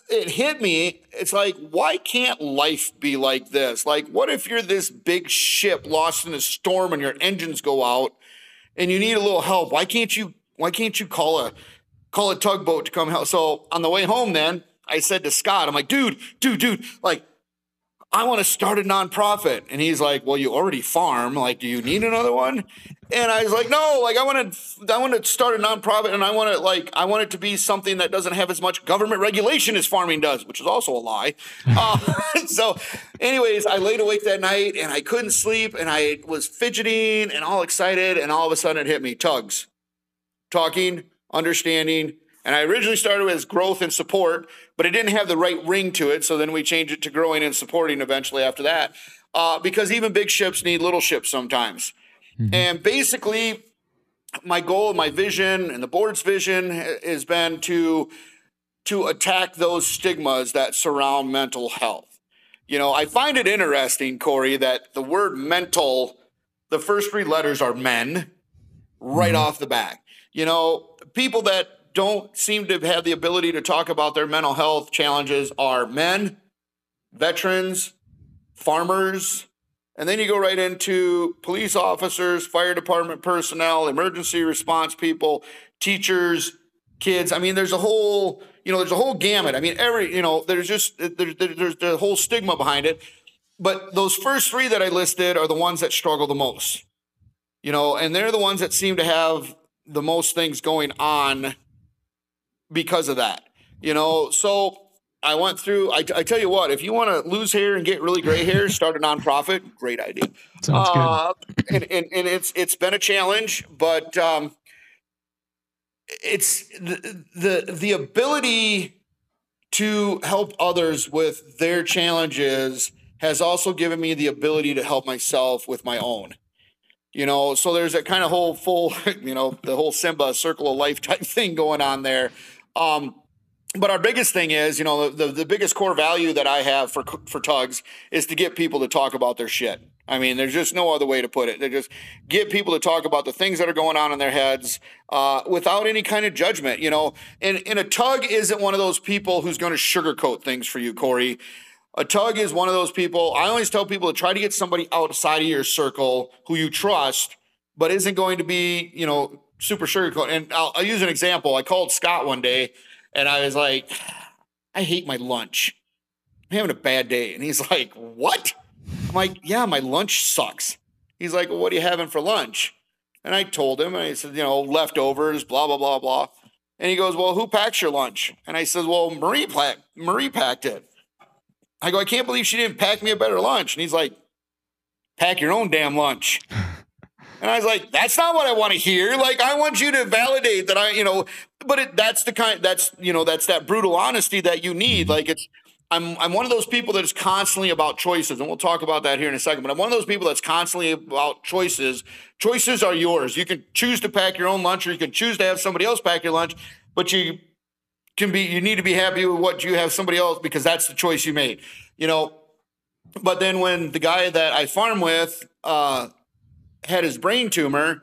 it hit me. It's like, why can't life be like this? Like, what if you're this big ship lost in a storm and your engines go out and you need a little help? Why can't you why can't you call a call a tugboat to come help? So on the way home then, I said to Scott, I'm like, dude, dude, dude, like I want to start a nonprofit. And he's like, Well, you already farm. Like, do you need another one? And I was like, No, like I want to I want to start a nonprofit and I want to like I want it to be something that doesn't have as much government regulation as farming does, which is also a lie. uh, so, anyways, I laid awake that night and I couldn't sleep and I was fidgeting and all excited, and all of a sudden it hit me tugs. Talking, understanding, and I originally started with growth and support, but it didn't have the right ring to it. So then we changed it to growing and supporting eventually after that. Uh, because even big ships need little ships sometimes. Mm-hmm. And basically, my goal, my vision, and the board's vision has been to to attack those stigmas that surround mental health. You know, I find it interesting, Corey, that the word mental, the first three letters are men right mm-hmm. off the bat. You know, people that don't seem to have the ability to talk about their mental health challenges are men, veterans, farmers, and then you go right into police officers, fire department personnel, emergency response people, teachers, kids. I mean, there's a whole, you know, there's a whole gamut. I mean, every, you know, there's just, there's, there's the whole stigma behind it. But those first three that I listed are the ones that struggle the most, you know, and they're the ones that seem to have the most things going on because of that, you know. So I went through. I, I tell you what, if you want to lose hair and get really gray hair, start a nonprofit. Great idea. Sounds uh, good. And, and, and, it's it's been a challenge, but um, it's the, the the ability to help others with their challenges has also given me the ability to help myself with my own. You know, so there's a kind of whole full, you know, the whole Simba circle of life type thing going on there. Um, but our biggest thing is, you know, the, the biggest core value that I have for for tugs is to get people to talk about their shit. I mean, there's just no other way to put it. They just get people to talk about the things that are going on in their heads uh, without any kind of judgment, you know. And, and a tug isn't one of those people who's going to sugarcoat things for you, Corey. A tug is one of those people. I always tell people to try to get somebody outside of your circle who you trust, but isn't going to be, you know, super sugarcoat. And I'll, I'll use an example. I called Scott one day and I was like, I hate my lunch. I'm having a bad day. And he's like, What? I'm like, Yeah, my lunch sucks. He's like, well, What are you having for lunch? And I told him, and I said, You know, leftovers, blah, blah, blah, blah. And he goes, Well, who packs your lunch? And I said, Well, Marie, pack, Marie packed it. I go, I can't believe she didn't pack me a better lunch. And he's like, Pack your own damn lunch. And I was like, that's not what I want to hear. Like, I want you to validate that I, you know, but it, that's the kind, that's, you know, that's that brutal honesty that you need. Like, it's, I'm, I'm one of those people that is constantly about choices, and we'll talk about that here in a second. But I'm one of those people that's constantly about choices. Choices are yours. You can choose to pack your own lunch, or you can choose to have somebody else pack your lunch. But you can be, you need to be happy with what you have somebody else because that's the choice you made. You know. But then when the guy that I farm with, uh, had his brain tumor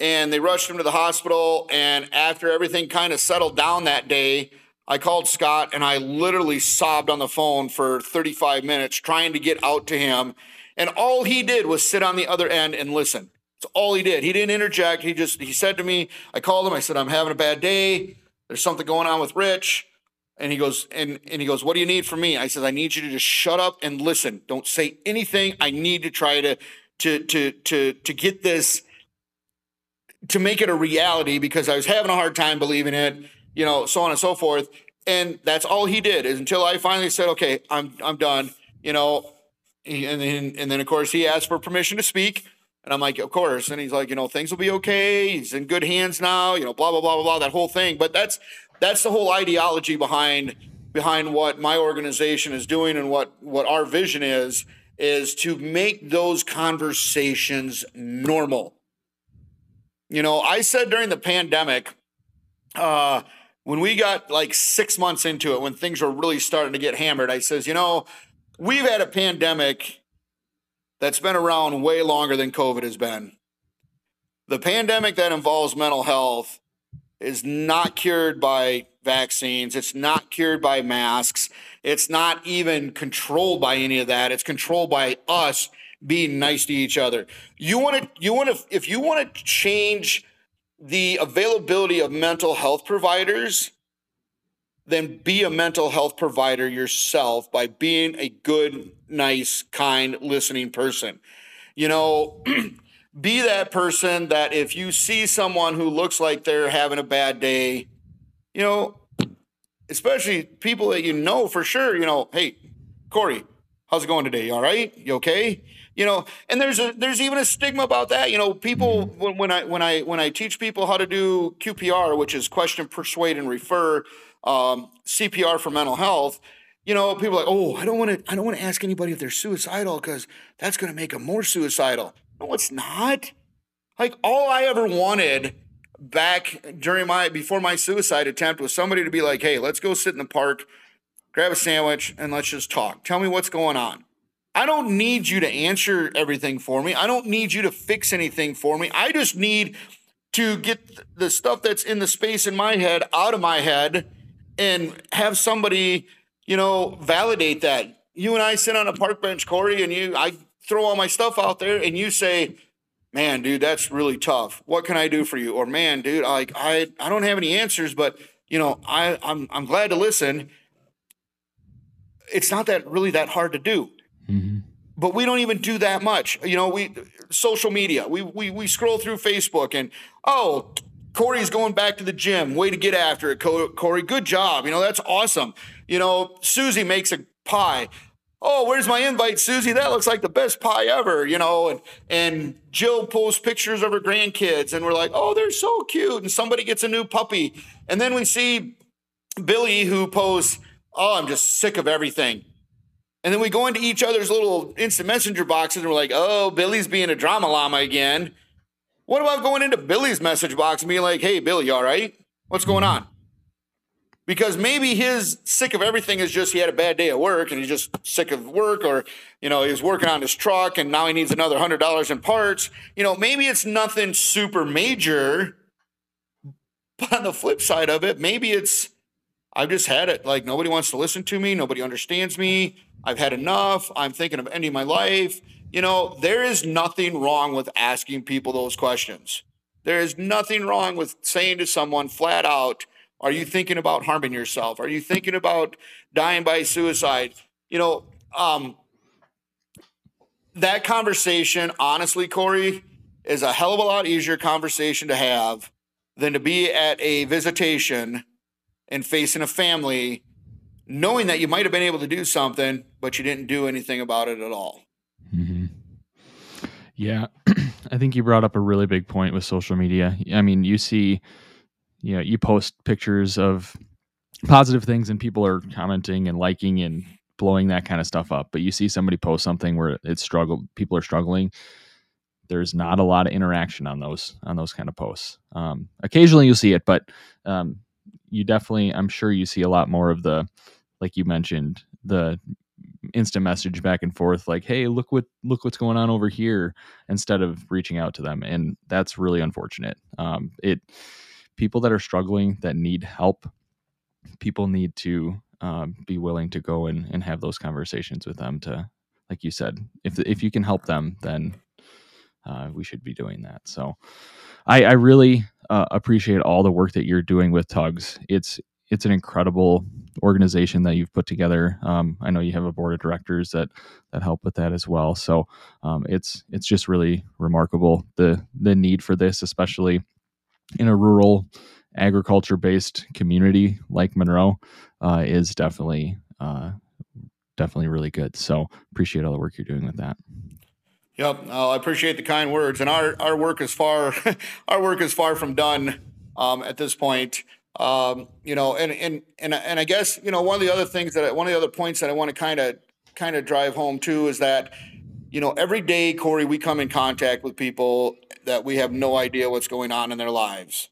and they rushed him to the hospital. And after everything kind of settled down that day, I called Scott and I literally sobbed on the phone for 35 minutes trying to get out to him. And all he did was sit on the other end and listen. That's all he did. He didn't interject. He just he said to me, I called him, I said, I'm having a bad day. There's something going on with Rich. And he goes, and, and he goes, What do you need from me? I said, I need you to just shut up and listen. Don't say anything. I need to try to to to to to get this to make it a reality because I was having a hard time believing it, you know, so on and so forth. And that's all he did is until I finally said, "Okay, I'm I'm done," you know. And then and then of course he asked for permission to speak, and I'm like, "Of course." And he's like, "You know, things will be okay. He's in good hands now." You know, blah blah blah blah blah. That whole thing. But that's that's the whole ideology behind behind what my organization is doing and what what our vision is is to make those conversations normal. You know, I said during the pandemic, uh, when we got like six months into it, when things were really starting to get hammered, I says, you know, we've had a pandemic that's been around way longer than COVID has been. The pandemic that involves mental health is not cured by vaccines. It's not cured by masks. It's not even controlled by any of that. It's controlled by us being nice to each other. You want to you want to if you want to change the availability of mental health providers, then be a mental health provider yourself by being a good, nice, kind, listening person. You know, be that person that if you see someone who looks like they're having a bad day, you know, especially people that you know for sure, you know, hey, Corey, how's it going today? You all right? You okay? You know, and there's a there's even a stigma about that. You know, people mm-hmm. when, when I when I when I teach people how to do QPR, which is question, persuade, and refer, um, CPR for mental health. You know, people are like, oh, I don't want to I don't want to ask anybody if they're suicidal because that's going to make them more suicidal. No, it's not. Like all I ever wanted back during my before my suicide attempt was somebody to be like, "Hey, let's go sit in the park, grab a sandwich, and let's just talk. Tell me what's going on." I don't need you to answer everything for me. I don't need you to fix anything for me. I just need to get the stuff that's in the space in my head out of my head and have somebody, you know, validate that. You and I sit on a park bench, Corey, and you, I throw all my stuff out there, and you say, "Man, dude, that's really tough. What can I do for you?" Or, "Man, dude, like I, I don't have any answers, but you know, I, I'm, I'm glad to listen." It's not that really that hard to do. Mm-hmm. But we don't even do that much. You know, we social media. We we we scroll through Facebook and oh, Corey's going back to the gym. Way to get after it, Corey. Good job. You know, that's awesome. You know, Susie makes a pie. Oh, where's my invite, Susie? That looks like the best pie ever, you know. And and Jill posts pictures of her grandkids, and we're like, oh, they're so cute. And somebody gets a new puppy, and then we see Billy who posts, oh, I'm just sick of everything. And then we go into each other's little instant messenger boxes, and we're like, oh, Billy's being a drama llama again. What about going into Billy's message box and being like, hey, Billy, all right? What's going on? Because maybe his sick of everything is just he had a bad day at work and he's just sick of work, or, you know, he's working on his truck and now he needs another $100 in parts. You know, maybe it's nothing super major. But on the flip side of it, maybe it's, I've just had it. Like, nobody wants to listen to me. Nobody understands me. I've had enough. I'm thinking of ending my life. You know, there is nothing wrong with asking people those questions. There is nothing wrong with saying to someone flat out, Are you thinking about harming yourself? Are you thinking about dying by suicide? You know, um, that conversation, honestly, Corey, is a hell of a lot easier conversation to have than to be at a visitation and facing a family knowing that you might have been able to do something, but you didn't do anything about it at all. Mm-hmm. Yeah, I think you brought up a really big point with social media. I mean, you see, you know, you post pictures of positive things and people are commenting and liking and blowing that kind of stuff up. But you see somebody post something where it's struggle, people are struggling. There's not a lot of interaction on those on those kind of posts. Um, occasionally you'll see it, but um, you definitely, I'm sure you see a lot more of the, like you mentioned, the instant message back and forth like hey look what look what's going on over here instead of reaching out to them and that's really unfortunate um, it people that are struggling that need help people need to um, be willing to go and, and have those conversations with them to like you said if if you can help them then uh, we should be doing that so i i really uh, appreciate all the work that you're doing with tugs it's it's an incredible organization that you've put together. Um, I know you have a board of directors that that help with that as well. So um, it's it's just really remarkable the the need for this, especially in a rural agriculture based community like Monroe, uh, is definitely uh, definitely really good. So appreciate all the work you're doing with that. Yep, uh, I appreciate the kind words, and our our work is far our work is far from done um, at this point. Um, you know, and and and and I guess you know one of the other things that I, one of the other points that I want to kind of kind of drive home too is that you know every day, Corey, we come in contact with people that we have no idea what's going on in their lives.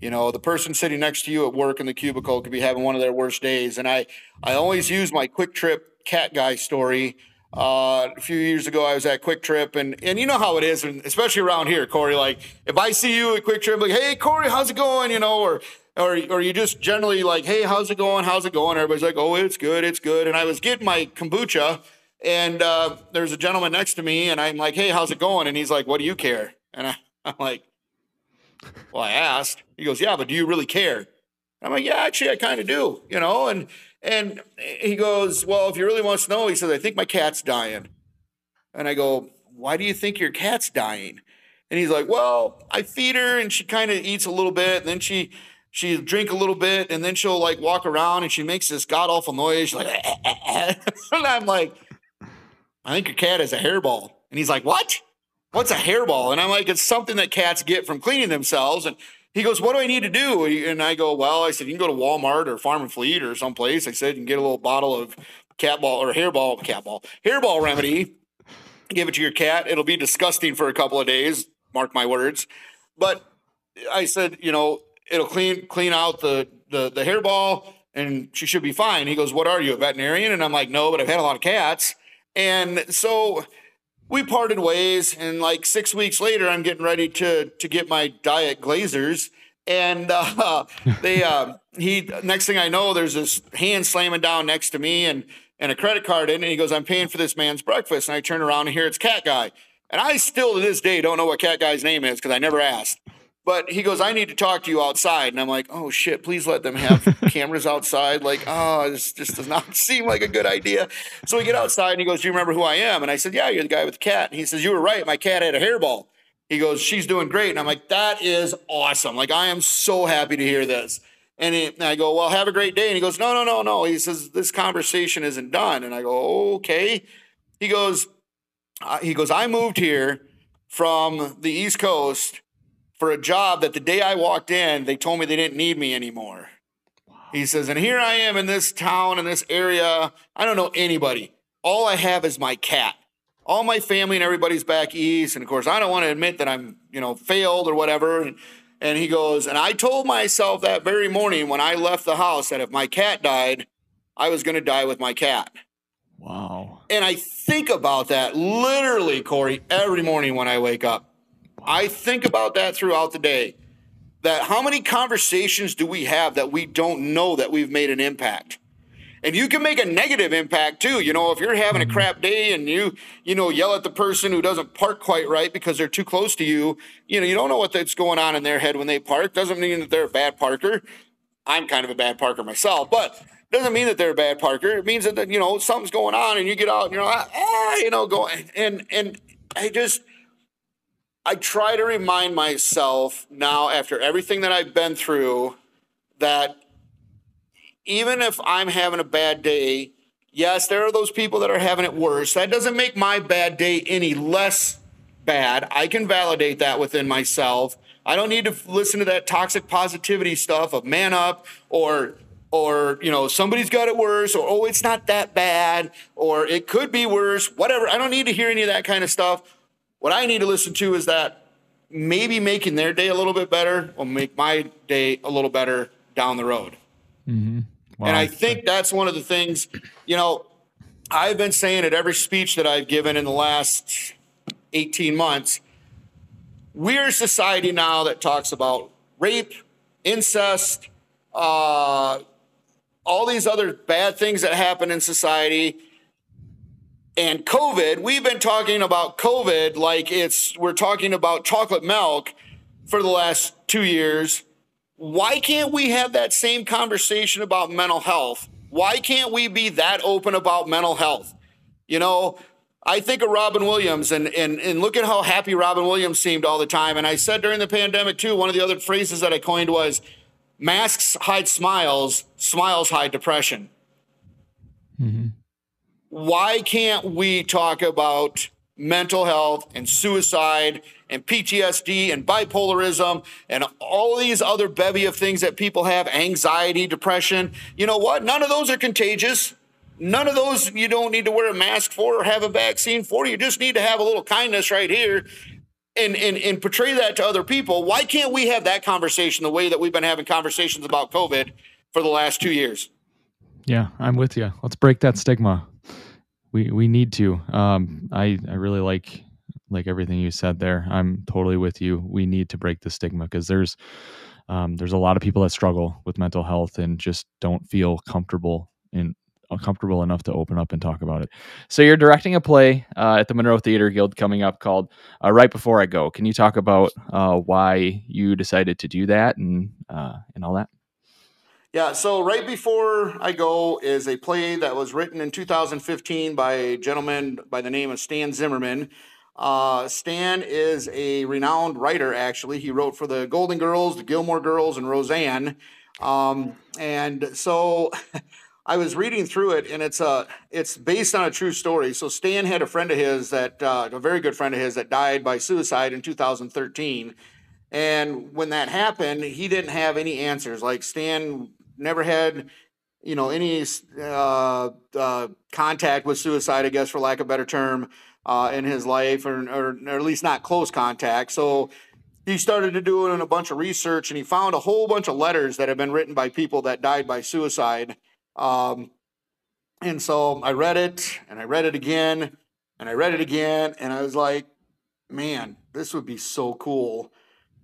You know, the person sitting next to you at work in the cubicle could be having one of their worst days, and I I always use my Kwik Trip cat guy story. Uh, a few years ago, I was at Kwik Trip, and and you know how it is, and especially around here, Corey. Like if I see you at Kwik Trip, like, hey, Corey, how's it going? You know, or or or you just generally like, hey, how's it going? How's it going? Everybody's like, oh, it's good, it's good. And I was getting my kombucha, and uh, there's a gentleman next to me, and I'm like, hey, how's it going? And he's like, what do you care? And I, I'm like, well, I asked. He goes, yeah, but do you really care? I'm like, yeah, actually, I kind of do, you know. And and he goes, well, if you really want to know, he says, I think my cat's dying. And I go, why do you think your cat's dying? And he's like, well, I feed her and she kind of eats a little bit, and then she she drink a little bit and then she'll like walk around and she makes this god awful noise. She's like, and I'm like, I think your cat has a hairball. And he's like, What? What's a hairball? And I'm like, It's something that cats get from cleaning themselves. And he goes, What do I need to do? And I go, Well, I said, You can go to Walmart or Farm and Fleet or someplace. I said, You can get a little bottle of cat ball or hairball, cat ball, hairball remedy. Give it to your cat. It'll be disgusting for a couple of days. Mark my words. But I said, you know, it'll clean clean out the the the hairball and she should be fine. He goes, "What are you, a veterinarian?" And I'm like, "No, but I've had a lot of cats." And so we parted ways and like 6 weeks later I'm getting ready to to get my diet glazers. And uh, they uh, he next thing I know there's this hand slamming down next to me and and a credit card in and he goes I'm paying for this man's breakfast. And I turn around and here it's cat guy. And I still to this day don't know what cat guy's name is because I never asked but he goes, I need to talk to you outside. And I'm like, oh shit, please let them have cameras outside. Like, oh, this just does not seem like a good idea. So we get outside and he goes, Do you remember who I am? And I said, Yeah, you're the guy with the cat. And he says, You were right. My cat had a hairball. He goes, She's doing great. And I'm like, That is awesome. Like, I am so happy to hear this. And, he, and I go, Well, have a great day. And he goes, No, no, no, no. He says, This conversation isn't done. And I go, Okay. He goes, uh, He goes, I moved here from the East Coast for a job that the day I walked in, they told me they didn't need me anymore. Wow. He says, and here I am in this town, in this area. I don't know anybody. All I have is my cat. All my family and everybody's back east. And of course, I don't want to admit that I'm, you know, failed or whatever. And, and he goes, and I told myself that very morning when I left the house that if my cat died, I was going to die with my cat. Wow. And I think about that literally, Corey, every morning when I wake up. I think about that throughout the day. That how many conversations do we have that we don't know that we've made an impact? And you can make a negative impact too. You know, if you're having a mm-hmm. crap day and you, you know, yell at the person who doesn't park quite right because they're too close to you, you know, you don't know what that's going on in their head when they park. Doesn't mean that they're a bad parker. I'm kind of a bad parker myself, but doesn't mean that they're a bad parker. It means that, you know, something's going on and you get out and you're like, ah, you know, going and and I just I try to remind myself now, after everything that I've been through, that even if I'm having a bad day, yes, there are those people that are having it worse. That doesn't make my bad day any less bad. I can validate that within myself. I don't need to listen to that toxic positivity stuff of man up or or you know somebody's got it worse or oh it's not that bad or it could be worse whatever i don't need to hear any of that kind of stuff what I need to listen to is that maybe making their day a little bit better will make my day a little better down the road. Mm-hmm. Wow. And I think that's one of the things, you know, I've been saying at every speech that I've given in the last 18 months. We're a society now that talks about rape, incest, uh, all these other bad things that happen in society and COVID, we've been talking about COVID like it's we're talking about chocolate milk for the last two years. Why can't we have that same conversation about mental health? Why can't we be that open about mental health? You know, I think of Robin Williams and, and, and look at how happy Robin Williams seemed all the time. And I said during the pandemic, too, one of the other phrases that I coined was masks hide smiles, smiles hide depression. Mm-hmm why can't we talk about mental health and suicide and PTSD and bipolarism and all these other bevy of things that people have anxiety, depression? You know what? None of those are contagious. None of those you don't need to wear a mask for or have a vaccine for. You just need to have a little kindness right here and, and, and portray that to other people. Why can't we have that conversation the way that we've been having conversations about COVID for the last two years? Yeah, I'm with you. Let's break that stigma we we need to. Um, I I really like like everything you said there. I'm totally with you. We need to break the stigma because there's um, there's a lot of people that struggle with mental health and just don't feel comfortable in comfortable enough to open up and talk about it. So you're directing a play uh, at the Monroe Theater Guild coming up called uh, "Right Before I Go." Can you talk about uh, why you decided to do that and uh, and all that? Yeah, so right before I go is a play that was written in 2015 by a gentleman by the name of Stan Zimmerman. Uh, Stan is a renowned writer, actually. He wrote for the Golden Girls, the Gilmore Girls, and Roseanne. Um, and so I was reading through it, and it's a it's based on a true story. So Stan had a friend of his that uh, a very good friend of his that died by suicide in 2013. And when that happened, he didn't have any answers. Like Stan never had you know any uh, uh, contact with suicide, I guess, for lack of a better term, uh, in his life, or, or, or, at least not close contact. So he started to doing a bunch of research and he found a whole bunch of letters that had been written by people that died by suicide. Um, and so I read it and I read it again and I read it again and I was like, man, this would be so cool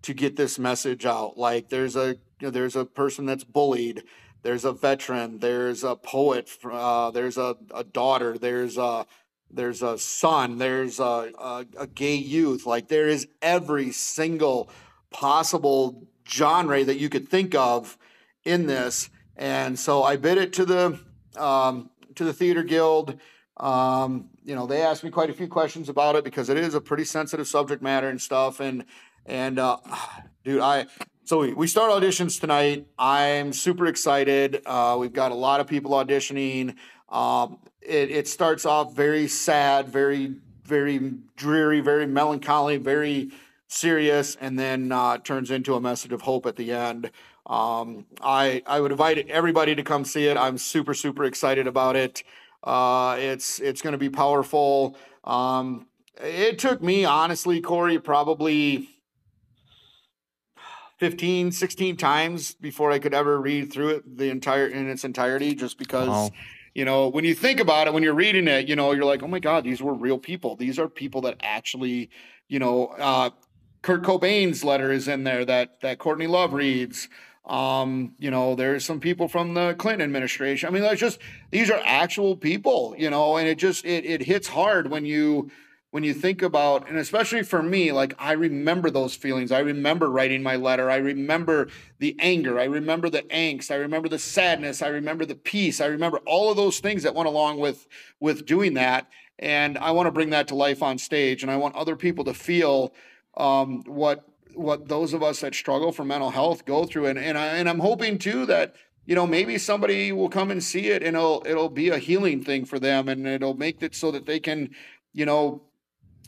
to get this message out. Like there's a you know, there's a person that's bullied, there's a veteran, there's a poet, uh, there's a, a daughter, there's a there's a son, there's a, a, a gay youth. Like there is every single possible genre that you could think of in this. And so I bid it to the um, to the theater guild. Um, you know, they asked me quite a few questions about it because it is a pretty sensitive subject matter and stuff. And and uh, dude, I so we, we start auditions tonight. I'm super excited. Uh, we've got a lot of people auditioning. Um, it, it starts off very sad, very, very dreary, very melancholy, very serious, and then uh, turns into a message of hope at the end. Um, I I would invite everybody to come see it. I'm super super excited about it. Uh, it's it's going to be powerful. Um, it took me honestly, Corey, probably 15, 16 times before I could ever read through it the entire in its entirety, just because. Wow you know, when you think about it, when you're reading it, you know, you're like, oh my God, these were real people. These are people that actually, you know, uh, Kurt Cobain's letter is in there that that Courtney Love reads. Um, you know, there's some people from the Clinton administration. I mean, there's just these are actual people, you know, and it just it it hits hard when you when you think about, and especially for me, like I remember those feelings. I remember writing my letter. I remember the anger. I remember the angst. I remember the sadness. I remember the peace. I remember all of those things that went along with with doing that. And I want to bring that to life on stage. And I want other people to feel um, what what those of us that struggle for mental health go through. And and I and I'm hoping too that you know maybe somebody will come and see it and it'll it'll be a healing thing for them and it'll make it so that they can you know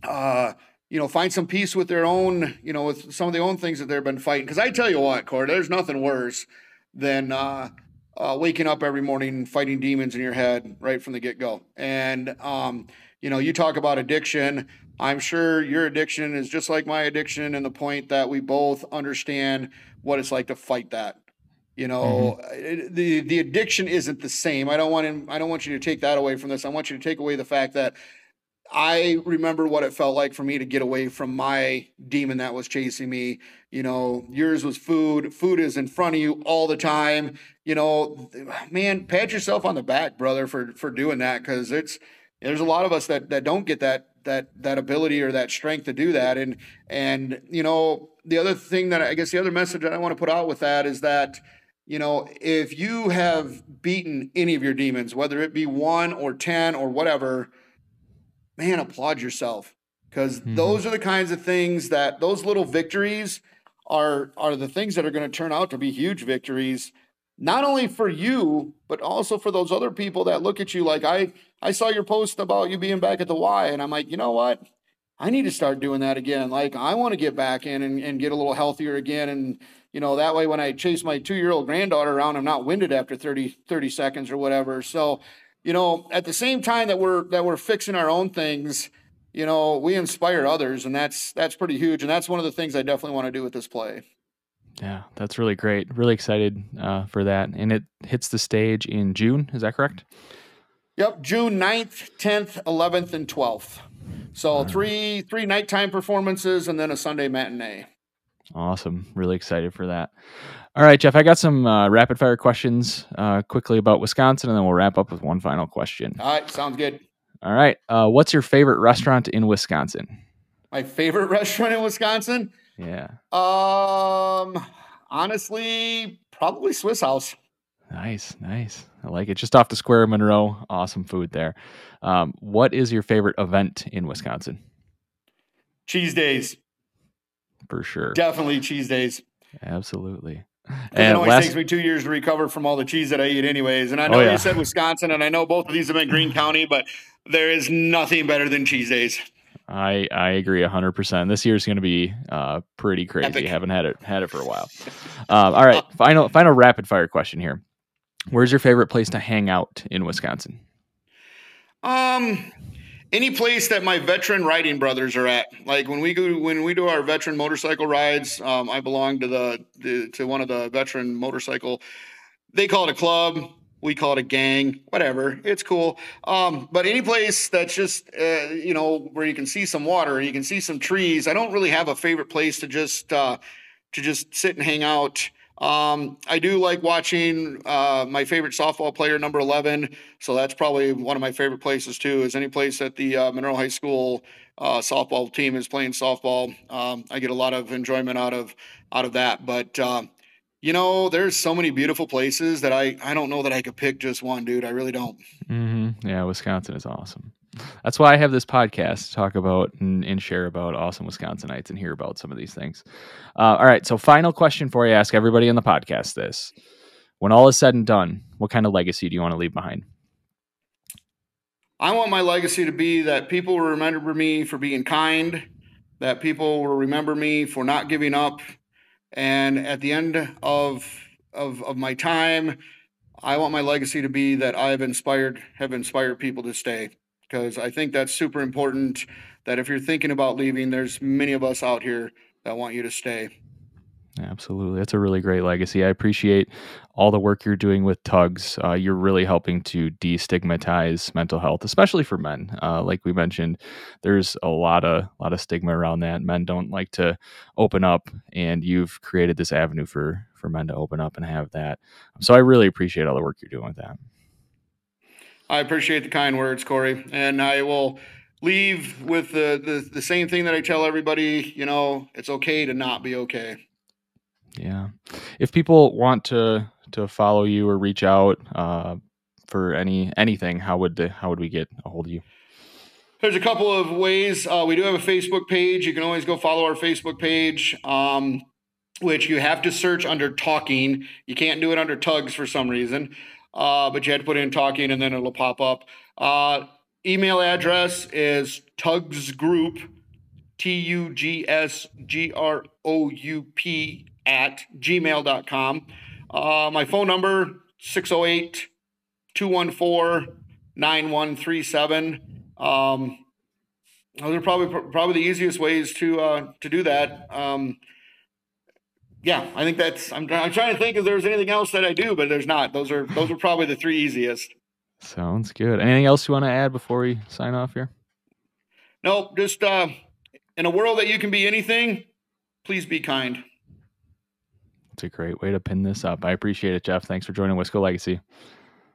uh, you know, find some peace with their own, you know, with some of the own things that they've been fighting. Because I tell you what, Cord, there's nothing worse than uh, uh, waking up every morning fighting demons in your head right from the get go. And um, you know, you talk about addiction. I'm sure your addiction is just like my addiction, and the point that we both understand what it's like to fight that. You know, mm-hmm. the the addiction isn't the same. I don't want him, I don't want you to take that away from this. I want you to take away the fact that I remember what it felt like for me to get away from my demon that was chasing me. You know, yours was food. Food is in front of you all the time. You know, man, pat yourself on the back, brother, for for doing that because it's there's a lot of us that that don't get that that that ability or that strength to do that. And and you know, the other thing that I guess the other message that I want to put out with that is that you know, if you have beaten any of your demons, whether it be one or ten or whatever man, applaud yourself. Because mm-hmm. those are the kinds of things that those little victories are are the things that are going to turn out to be huge victories not only for you but also for those other people that look at you like i i saw your post about you being back at the y and i'm like you know what? I need to start doing that again. Like i want to get back in and, and get a little healthier again and you know that way when i chase my two year old granddaughter around i'm not winded after 30 30 seconds or whatever. So you know, at the same time that we're that we're fixing our own things, you know, we inspire others, and that's that's pretty huge, and that's one of the things I definitely want to do with this play. Yeah, that's really great. Really excited uh, for that, and it hits the stage in June. Is that correct? Yep, June 9th, 10th, 11th, and 12th. So right. three three nighttime performances and then a Sunday matinee. Awesome. Really excited for that. All right, Jeff, I got some uh, rapid fire questions uh, quickly about Wisconsin, and then we'll wrap up with one final question. All right, sounds good. All right. Uh, what's your favorite restaurant in Wisconsin? My favorite restaurant in Wisconsin? Yeah. Um, honestly, probably Swiss House. Nice, nice. I like it. Just off the square of Monroe. Awesome food there. Um, what is your favorite event in Wisconsin? Cheese days. For sure. Definitely cheese days. Absolutely. And it only last... takes me two years to recover from all the cheese that I eat, anyways. And I oh, know oh, yeah. you said Wisconsin, and I know both of these have been Green County, but there is nothing better than cheese days. I I agree hundred percent. This year's going to be uh, pretty crazy. Epic. Haven't had it had it for a while. Um, all right, final final rapid fire question here. Where's your favorite place to hang out in Wisconsin? Um, any place that my veteran riding brothers are at. Like when we go when we do our veteran motorcycle rides, um, I belong to the, the to one of the veteran motorcycle. They call it a club. We call it a gang. Whatever, it's cool. Um, but any place that's just uh, you know where you can see some water you can see some trees. I don't really have a favorite place to just uh, to just sit and hang out. Um, I do like watching uh, my favorite softball player, number 11. So that's probably one of my favorite places too. Is any place that the uh, Monroe High School uh, softball team is playing softball. Um, I get a lot of enjoyment out of out of that. But uh, you know, there's so many beautiful places that I I don't know that I could pick just one, dude. I really don't. Mm-hmm. Yeah, Wisconsin is awesome. That's why I have this podcast to talk about and, and, share about awesome Wisconsinites and hear about some of these things. Uh, all right. So, final question for you ask everybody on the podcast this. When all is said and done, what kind of legacy do you want to leave behind? I want my legacy to be that people will remember me for being kind, that people will remember me for not giving up. And at the end of, of, of my time, I want my legacy to be that I've inspired, have inspired people to stay because I think that's super important. That if you're thinking about leaving, there's many of us out here that want you to stay. Absolutely. That's a really great legacy. I appreciate all the work you're doing with Tugs. Uh, you're really helping to destigmatize mental health, especially for men. Uh, like we mentioned, there's a lot of lot of stigma around that. Men don't like to open up, and you've created this avenue for for men to open up and have that. So I really appreciate all the work you're doing with that. I appreciate the kind words, Corey, and I will leave with the, the, the same thing that I tell everybody. You know, it's okay to not be okay. Yeah. If people want to to follow you or reach out uh, for any anything, how would they, how would we get a hold of you? There's a couple of ways. Uh, we do have a Facebook page. You can always go follow our Facebook page. Um, which you have to search under talking. You can't do it under tugs for some reason uh, but you had to put in talking and then it'll pop up. Uh, email address is Tugs Group, T U G S G R O U P, at gmail.com. Uh, my phone number, 608 214 9137. Um, those are probably probably the easiest ways to uh, to do that. Um, yeah, I think that's. I'm, I'm trying to think if there's anything else that I do, but there's not. Those are those are probably the three easiest. Sounds good. Anything else you want to add before we sign off here? Nope. Just uh, in a world that you can be anything, please be kind. It's a great way to pin this up. I appreciate it, Jeff. Thanks for joining Wisco Legacy.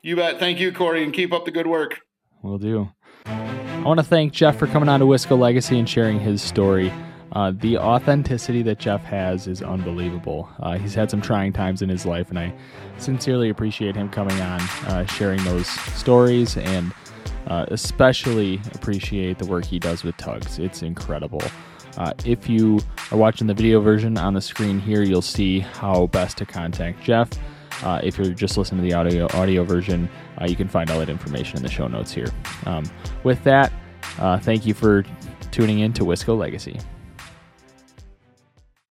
You bet. Thank you, Corey, and keep up the good work. Will do. I want to thank Jeff for coming on to Wisco Legacy and sharing his story. Uh, the authenticity that Jeff has is unbelievable. Uh, he's had some trying times in his life, and I sincerely appreciate him coming on, uh, sharing those stories, and uh, especially appreciate the work he does with Tugs. It's incredible. Uh, if you are watching the video version on the screen here, you'll see how best to contact Jeff. Uh, if you're just listening to the audio audio version, you can find all that information in the show notes here. Um, with that, thank you for tuning in to Wisco Legacy.